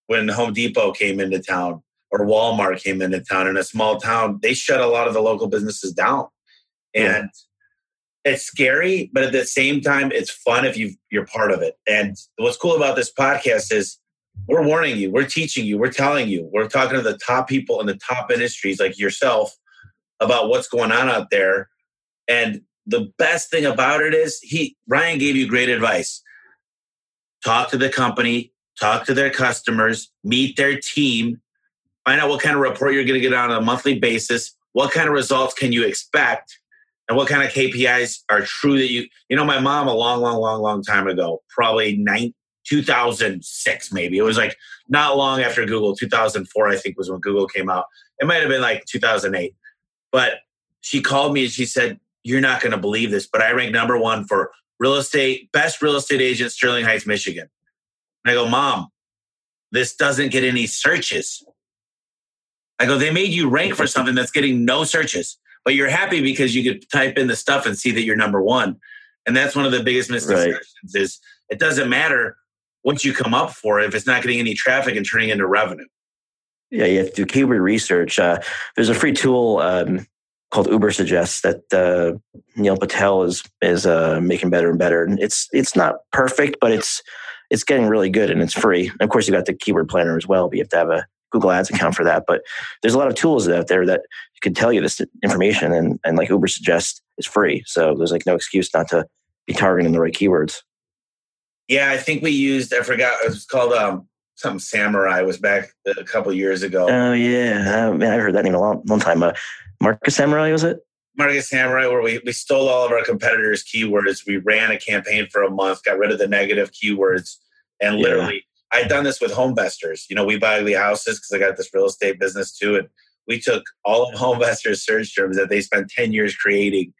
when home depot came into town or walmart came into town in a small town they shut a lot of the local businesses down and yeah. it's scary but at the same time it's fun if you you're part of it and what's cool about this podcast is we're warning you we're teaching you we're telling you we're talking to the top people in the top industries like yourself about what's going on out there. And the best thing about it is he Ryan gave you great advice. Talk to the company, talk to their customers, meet their team, find out what kind of report you're going to get on a monthly basis, what kind of results can you expect, and what kind of KPIs are true that you you know my mom a long long long long time ago, probably nine, 2006 maybe. It was like not long after Google, 2004 I think was when Google came out. It might have been like 2008. But she called me and she said, You're not going to believe this, but I rank number one for real estate, best real estate agent, Sterling Heights, Michigan. And I go, Mom, this doesn't get any searches. I go, They made you rank for something that's getting no searches, but you're happy because you could type in the stuff and see that you're number one. And that's one of the biggest misconceptions right. is it doesn't matter what you come up for if it's not getting any traffic and turning into revenue. Yeah, you have to do keyword research. Uh, there's a free tool um, called Ubersuggest that uh, Neil Patel is is uh, making better and better. And it's it's not perfect, but it's it's getting really good and it's free. And of course, you got the keyword planner as well, but you have to have a Google Ads account for that. But there's a lot of tools out there that can tell you this information, and and like Ubersuggest is free, so there's like no excuse not to be targeting the right keywords. Yeah, I think we used. I forgot. It was called um, some samurai was back a couple years ago. Oh yeah, uh, man, I heard that name a long, long time. Uh, Market Samurai was it? Market Samurai, where we, we stole all of our competitors' keywords. We ran a campaign for a month, got rid of the negative keywords, and yeah. literally, I'd done this with HomeVestors. You know, we buy the houses because I got this real estate business too, and we took all of [LAUGHS] HomeVestors' search terms that they spent ten years creating,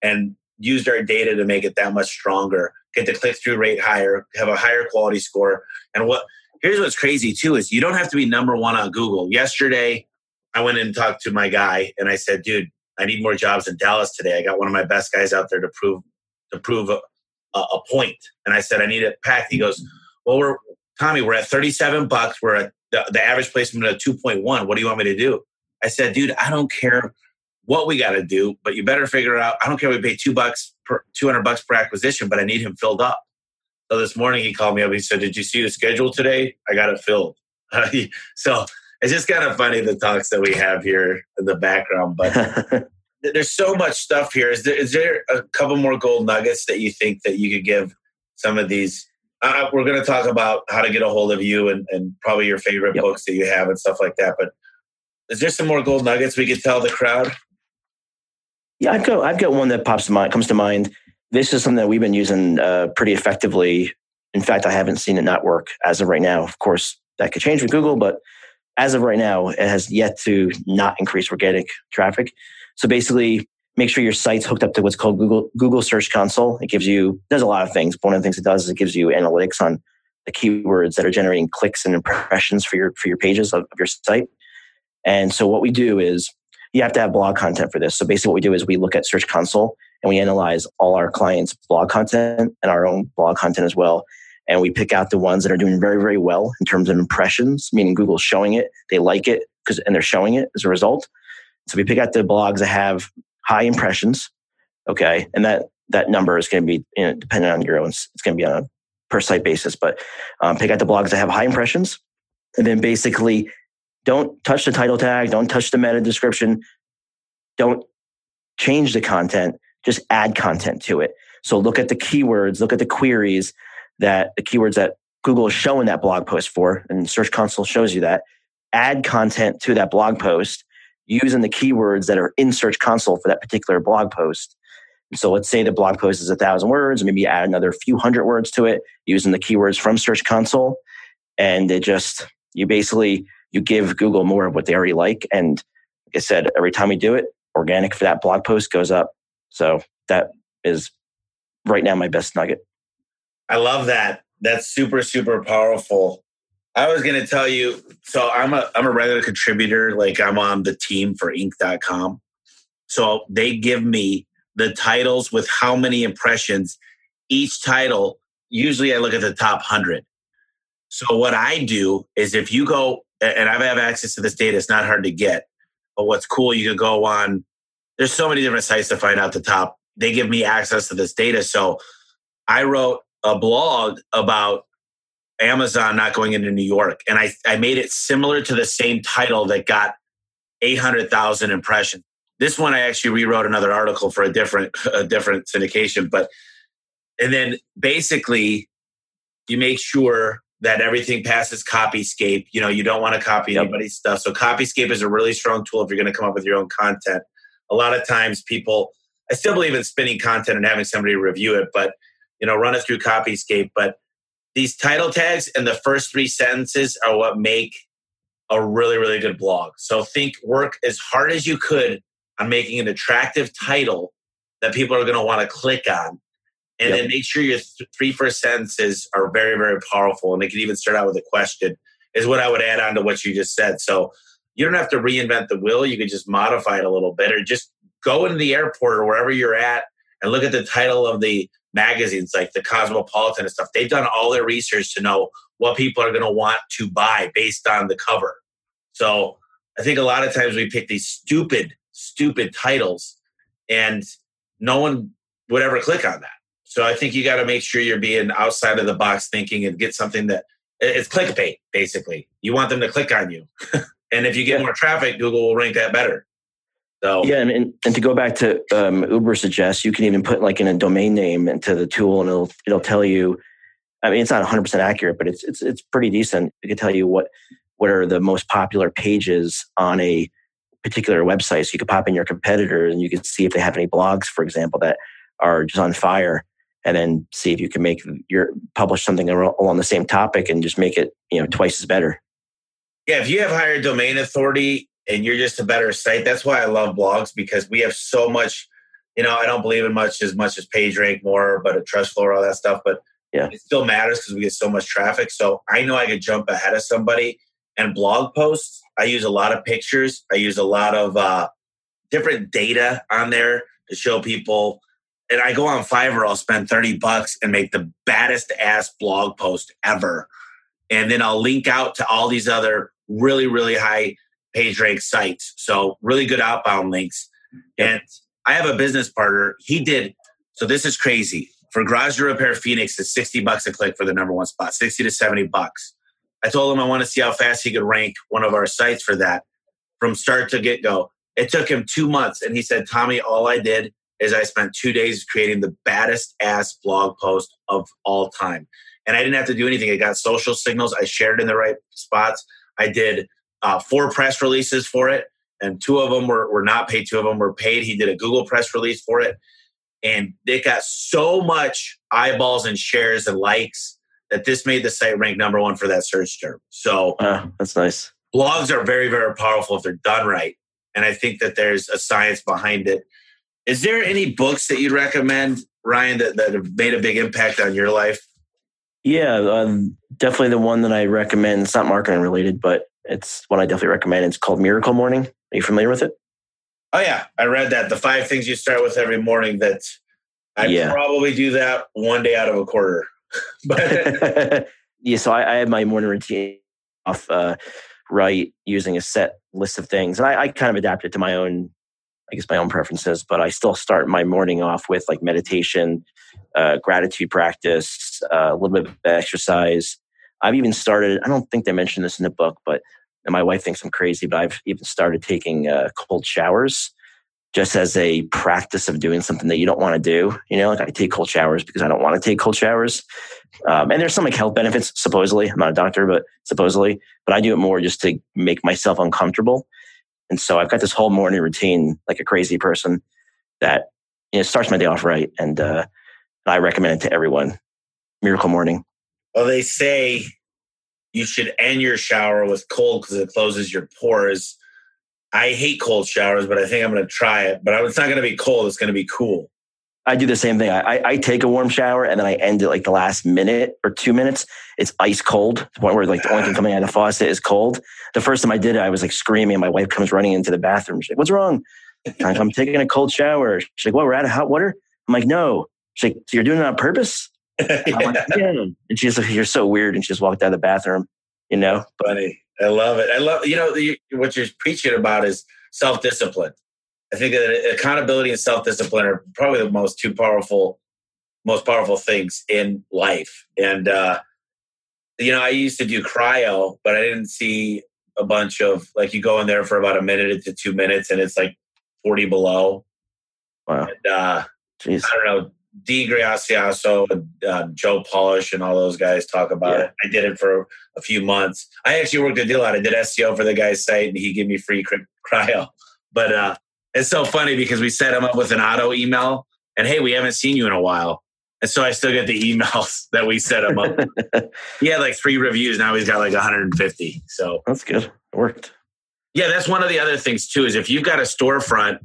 and used our data to make it that much stronger, get the click through rate higher, have a higher quality score, and what here's what's crazy too is you don't have to be number one on Google. Yesterday, I went and talked to my guy and I said, dude, I need more jobs in Dallas today. I got one of my best guys out there to prove to prove a, a point. And I said, I need it packed. He goes, well, we're Tommy, we're at 37 bucks. We're at the, the average placement of 2.1. What do you want me to do? I said, dude, I don't care what we got to do, but you better figure out. I don't care. We pay two bucks per 200 bucks per acquisition, but I need him filled up. So this morning he called me up. He said, "Did you see the schedule today? I got it filled." [LAUGHS] so it's just kind of funny the talks that we have here in the background, but. [LAUGHS] there's so much stuff here. Is there, is there a couple more gold nuggets that you think that you could give some of these? Uh, we're going to talk about how to get a hold of you and, and probably your favorite yep. books that you have and stuff like that. But is there some more gold nuggets we could tell the crowd? Yeah, I've got I've got one that pops to mind comes to mind this is something that we've been using uh, pretty effectively. In fact, I haven't seen it not work as of right now. Of course, that could change with Google, but as of right now, it has yet to not increase organic traffic. So basically, make sure your site's hooked up to what's called Google Google Search Console. It gives you does a lot of things. But one of the things it does is it gives you analytics on the keywords that are generating clicks and impressions for your for your pages of, of your site. And so what we do is you have to have blog content for this. So basically, what we do is we look at Search Console and we analyze all our clients' blog content and our own blog content as well. And we pick out the ones that are doing very, very well in terms of impressions, meaning Google's showing it, they like it, because and they're showing it as a result. So we pick out the blogs that have high impressions, okay, and that that number is going to be you know, dependent on your own. It's going to be on a per site basis, but um, pick out the blogs that have high impressions, and then basically don't touch the title tag, don't touch the meta description, don't change the content, just add content to it. So look at the keywords, look at the queries that the keywords that Google is showing that blog post for, and Search Console shows you that. Add content to that blog post using the keywords that are in Search Console for that particular blog post. So let's say the blog post is a thousand words, maybe add another few hundred words to it using the keywords from Search Console. And it just, you basically, you give Google more of what they already like. And like I said, every time we do it, organic for that blog post goes up. So that is right now my best nugget. I love that. That's super, super powerful. I was going to tell you, so I'm a I'm a regular contributor. Like I'm on the team for Inc.com. So they give me the titles with how many impressions each title. Usually, I look at the top hundred. So what I do is if you go and I have access to this data, it's not hard to get. But what's cool, you can go on. There's so many different sites to find out the top. They give me access to this data. So I wrote a blog about Amazon not going into New York. And I, I made it similar to the same title that got 800,000 impressions. This one I actually rewrote another article for a different [LAUGHS] a different syndication, but and then basically you make sure that everything passes Copyscape. You know, you don't want to copy yep. anybody's stuff. So Copyscape is a really strong tool if you're going to come up with your own content. A lot of times people I still believe in spinning content and having somebody review it, but you know, run it through Copyscape. But these title tags and the first three sentences are what make a really, really good blog. So think work as hard as you could on making an attractive title that people are going to want to click on. And yep. then make sure your th- three first sentences are very, very powerful. And they can even start out with a question, is what I would add on to what you just said. So you don't have to reinvent the wheel. You can just modify it a little bit or just go into the airport or wherever you're at and look at the title of the magazines like the Cosmopolitan and stuff. They've done all their research to know what people are going to want to buy based on the cover. So I think a lot of times we pick these stupid, stupid titles and no one would ever click on that. So I think you got to make sure you're being outside of the box thinking and get something that it's clickbait, basically. You want them to click on you. [LAUGHS] and if you get more traffic, Google will rank that better. So yeah, and, and to go back to um, Ubersuggest, you can even put like in a domain name into the tool, and it'll it'll tell you. I mean, it's not 100 percent accurate, but it's it's it's pretty decent. It can tell you what what are the most popular pages on a particular website. So you could pop in your competitor, and you can see if they have any blogs, for example, that are just on fire, and then see if you can make your publish something along the same topic and just make it you know twice as better. Yeah, if you have higher domain authority, and you're just a better site. That's why I love blogs because we have so much. You know, I don't believe in much as much as PageRank more, but a TrustFlow, all that stuff. But yeah, it still matters because we get so much traffic. So I know I could jump ahead of somebody. And blog posts, I use a lot of pictures. I use a lot of uh, different data on there to show people. And I go on Fiverr, I'll spend 30 bucks and make the baddest ass blog post ever. And then I'll link out to all these other really, really high PageRank sites. So really good outbound links. And I have a business partner. He did. So this is crazy. For Garage to Repair Phoenix, it's 60 bucks a click for the number one spot, 60 to 70 bucks. I told him I want to see how fast he could rank one of our sites for that from start to get go. It took him two months. And he said, Tommy, all I did is I spent two days creating the baddest ass blog post of all time. And I didn't have to do anything. I got social signals. I shared in the right spots. I did uh, four press releases for it, and two of them were, were not paid. Two of them were paid. He did a Google press release for it, and it got so much eyeballs and shares and likes that this made the site rank number one for that search term. So uh, that's nice. Blogs are very, very powerful if they're done right, and I think that there's a science behind it. Is there any books that you'd recommend, Ryan, that, that have made a big impact on your life? Yeah, um, definitely the one that I recommend. It's not marketing related, but it's one I definitely recommend. It's called Miracle Morning. Are you familiar with it? Oh yeah, I read that. The five things you start with every morning. That I yeah. probably do that one day out of a quarter. [LAUGHS] but [LAUGHS] yeah, so I, I have my morning routine off uh, right using a set list of things. And I, I kind of adapted it to my own, I guess, my own preferences, but I still start my morning off with like meditation, uh, gratitude practice, uh, a little bit of exercise. I've even started, I don't think they mentioned this in the book, but my wife thinks I'm crazy, but I've even started taking uh, cold showers just as a practice of doing something that you don't want to do. You know, like I take cold showers because I don't want to take cold showers. Um, and there's some like health benefits, supposedly. I'm not a doctor, but supposedly. But I do it more just to make myself uncomfortable. And so I've got this whole morning routine, like a crazy person, that you know starts my day off right. And uh, I recommend it to everyone. Miracle Morning. Well, they say you should end your shower with cold because it closes your pores I hate cold showers, but I think I'm going to try it. But it's not going to be cold; it's going to be cool. I do the same thing. I, I take a warm shower and then I end it like the last minute or two minutes. It's ice cold to the point where like the only thing coming out of the faucet is cold. The first time I did it, I was like screaming. My wife comes running into the bathroom. She's like, "What's wrong?" I'm, I'm taking a cold shower. She's like, "What? We're out of hot water." I'm like, "No." She's like, "So you're doing it on purpose?" [LAUGHS] yeah. Like, yeah. And she's like, "You're so weird." And she just walked out of the bathroom. You know, funny. I love it. I love you know what you're preaching about is self discipline. I think that accountability and self discipline are probably the most two powerful, most powerful things in life. And uh, you know, I used to do cryo, but I didn't see a bunch of like you go in there for about a minute to two minutes, and it's like forty below. Wow. And, uh, Jeez. I don't know. Dean Graziosi, uh, Joe Polish, and all those guys talk about yeah. it. I did it for a few months. I actually worked a deal out. I did SEO for the guy's site, and he gave me free cryo. But uh, it's so funny because we set him up with an auto email, and hey, we haven't seen you in a while, and so I still get the emails [LAUGHS] that we set him up. [LAUGHS] he had like three reviews. Now he's got like 150. So that's good. It worked. Yeah, that's one of the other things too. Is if you've got a storefront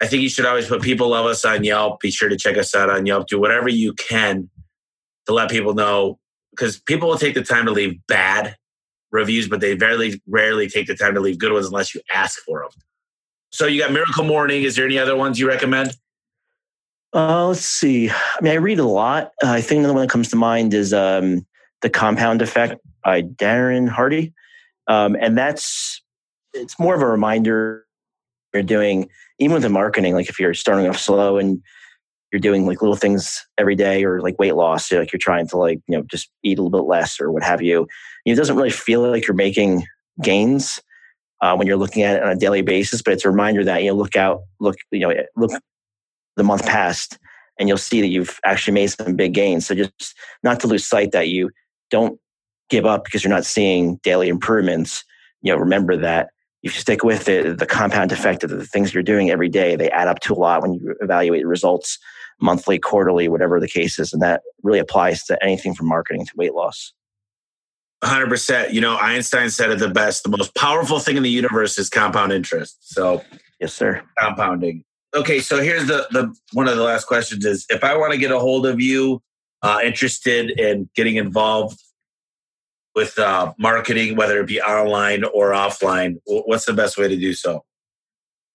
I think you should always put people love us on Yelp. Be sure to check us out on Yelp. Do whatever you can to let people know because people will take the time to leave bad reviews, but they very rarely take the time to leave good ones unless you ask for them. So you got Miracle Morning. Is there any other ones you recommend? Uh, let's see. I mean, I read a lot. Uh, I think another one that comes to mind is um, The Compound Effect by Darren Hardy. Um, and that's, it's more of a reminder you're doing even with the marketing, like if you're starting off slow and you're doing like little things every day or like weight loss, like you're trying to like, you know, just eat a little bit less or what have you, it doesn't really feel like you're making gains uh, when you're looking at it on a daily basis, but it's a reminder that, you know, look out, look, you know, look the month past and you'll see that you've actually made some big gains. So just not to lose sight that you don't give up because you're not seeing daily improvements. You know, remember that if you stick with it, the compound effect of the things you're doing every day, they add up to a lot when you evaluate results monthly, quarterly, whatever the case is. And that really applies to anything from marketing to weight loss. 100%. You know, Einstein said it the best the most powerful thing in the universe is compound interest. So, yes, sir. Compounding. Okay, so here's the, the one of the last questions is if I want to get a hold of you, uh, interested in getting involved with uh, marketing, whether it be online or offline? What's the best way to do so?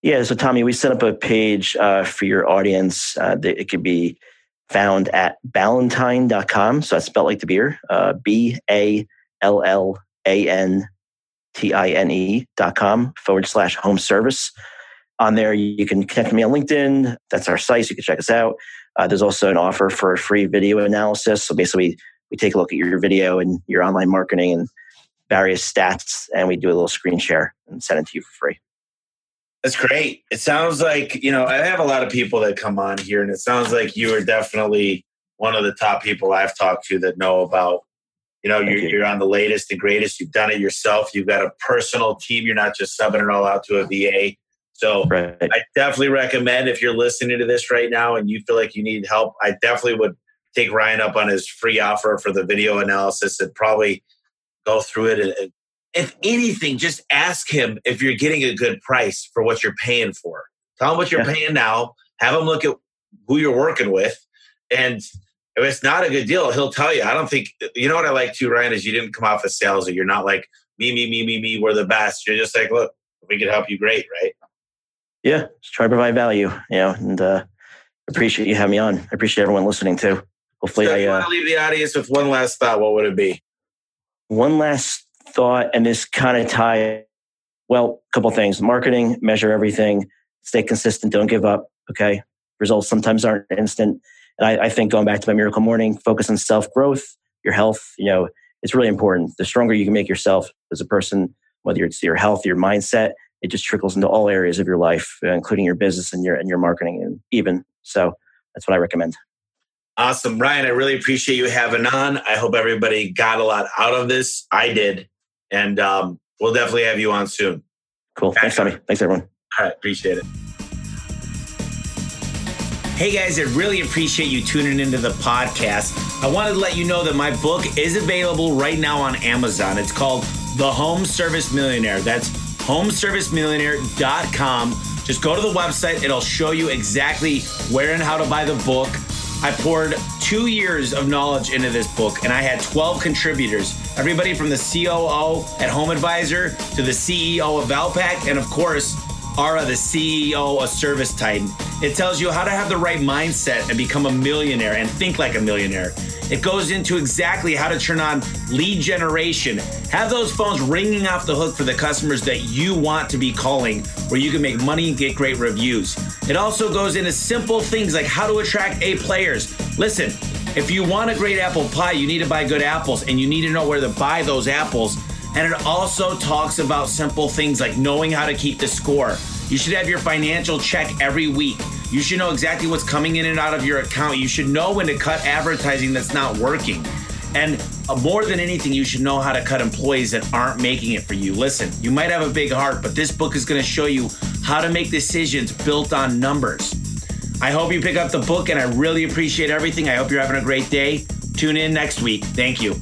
Yeah, so Tommy, we set up a page uh, for your audience. Uh, it could be found at ballantine.com. So that's spelled like the beer, uh, B A L L A N T I N E dot com forward slash home service. On there, you can connect me on LinkedIn. That's our site. So you can check us out. Uh, there's also an offer for a free video analysis. So basically, we take a look at your video and your online marketing and various stats, and we do a little screen share and send it to you for free. That's great. It sounds like, you know, I have a lot of people that come on here, and it sounds like you are definitely one of the top people I've talked to that know about, you know, you're, you. are on the latest and greatest. You've done it yourself. You've got a personal team. You're not just subbing it all out to a VA. So right. I definitely recommend if you're listening to this right now and you feel like you need help, I definitely would take Ryan up on his free offer for the video analysis and probably go through it. And if anything, just ask him if you're getting a good price for what you're paying for. Tell him what you're yeah. paying now. Have him look at who you're working with. And if it's not a good deal, he'll tell you. I don't think, you know what I like too, Ryan, is you didn't come off as salesy. You're not like, me, me, me, me, me, we're the best. You're just like, look, we can help you, great, right? Yeah, just try to provide value, you know, and uh, appreciate you having me on. I appreciate everyone listening too hopefully so I uh, want to leave the audience with one last thought. What would it be? One last thought, and this kind of tie Well, a couple things marketing, measure everything, stay consistent, don't give up. Okay. Results sometimes aren't instant. And I, I think going back to my miracle morning, focus on self growth, your health, you know, it's really important. The stronger you can make yourself as a person, whether it's your health, your mindset, it just trickles into all areas of your life, uh, including your business and your and your marketing, and even so. That's what I recommend. Awesome, Ryan. I really appreciate you having on. I hope everybody got a lot out of this. I did, and um, we'll definitely have you on soon. Cool. Back Thanks, Tommy. Thanks, everyone. All right, appreciate it. Hey guys, I really appreciate you tuning into the podcast. I wanted to let you know that my book is available right now on Amazon. It's called The Home Service Millionaire. That's homeservicemillionaire.com. Just go to the website, it'll show you exactly where and how to buy the book. I poured two years of knowledge into this book, and I had 12 contributors. Everybody from the COO at Home Advisor to the CEO of Valpak, and of course, Ara, the CEO of Service Titan. It tells you how to have the right mindset and become a millionaire and think like a millionaire. It goes into exactly how to turn on lead generation, have those phones ringing off the hook for the customers that you want to be calling, where you can make money and get great reviews. It also goes into simple things like how to attract A players. Listen, if you want a great apple pie, you need to buy good apples and you need to know where to buy those apples and it also talks about simple things like knowing how to keep the score. You should have your financial check every week. You should know exactly what's coming in and out of your account. You should know when to cut advertising that's not working. And uh, more than anything, you should know how to cut employees that aren't making it for you. Listen, you might have a big heart, but this book is going to show you how to make decisions built on numbers. I hope you pick up the book, and I really appreciate everything. I hope you're having a great day. Tune in next week. Thank you.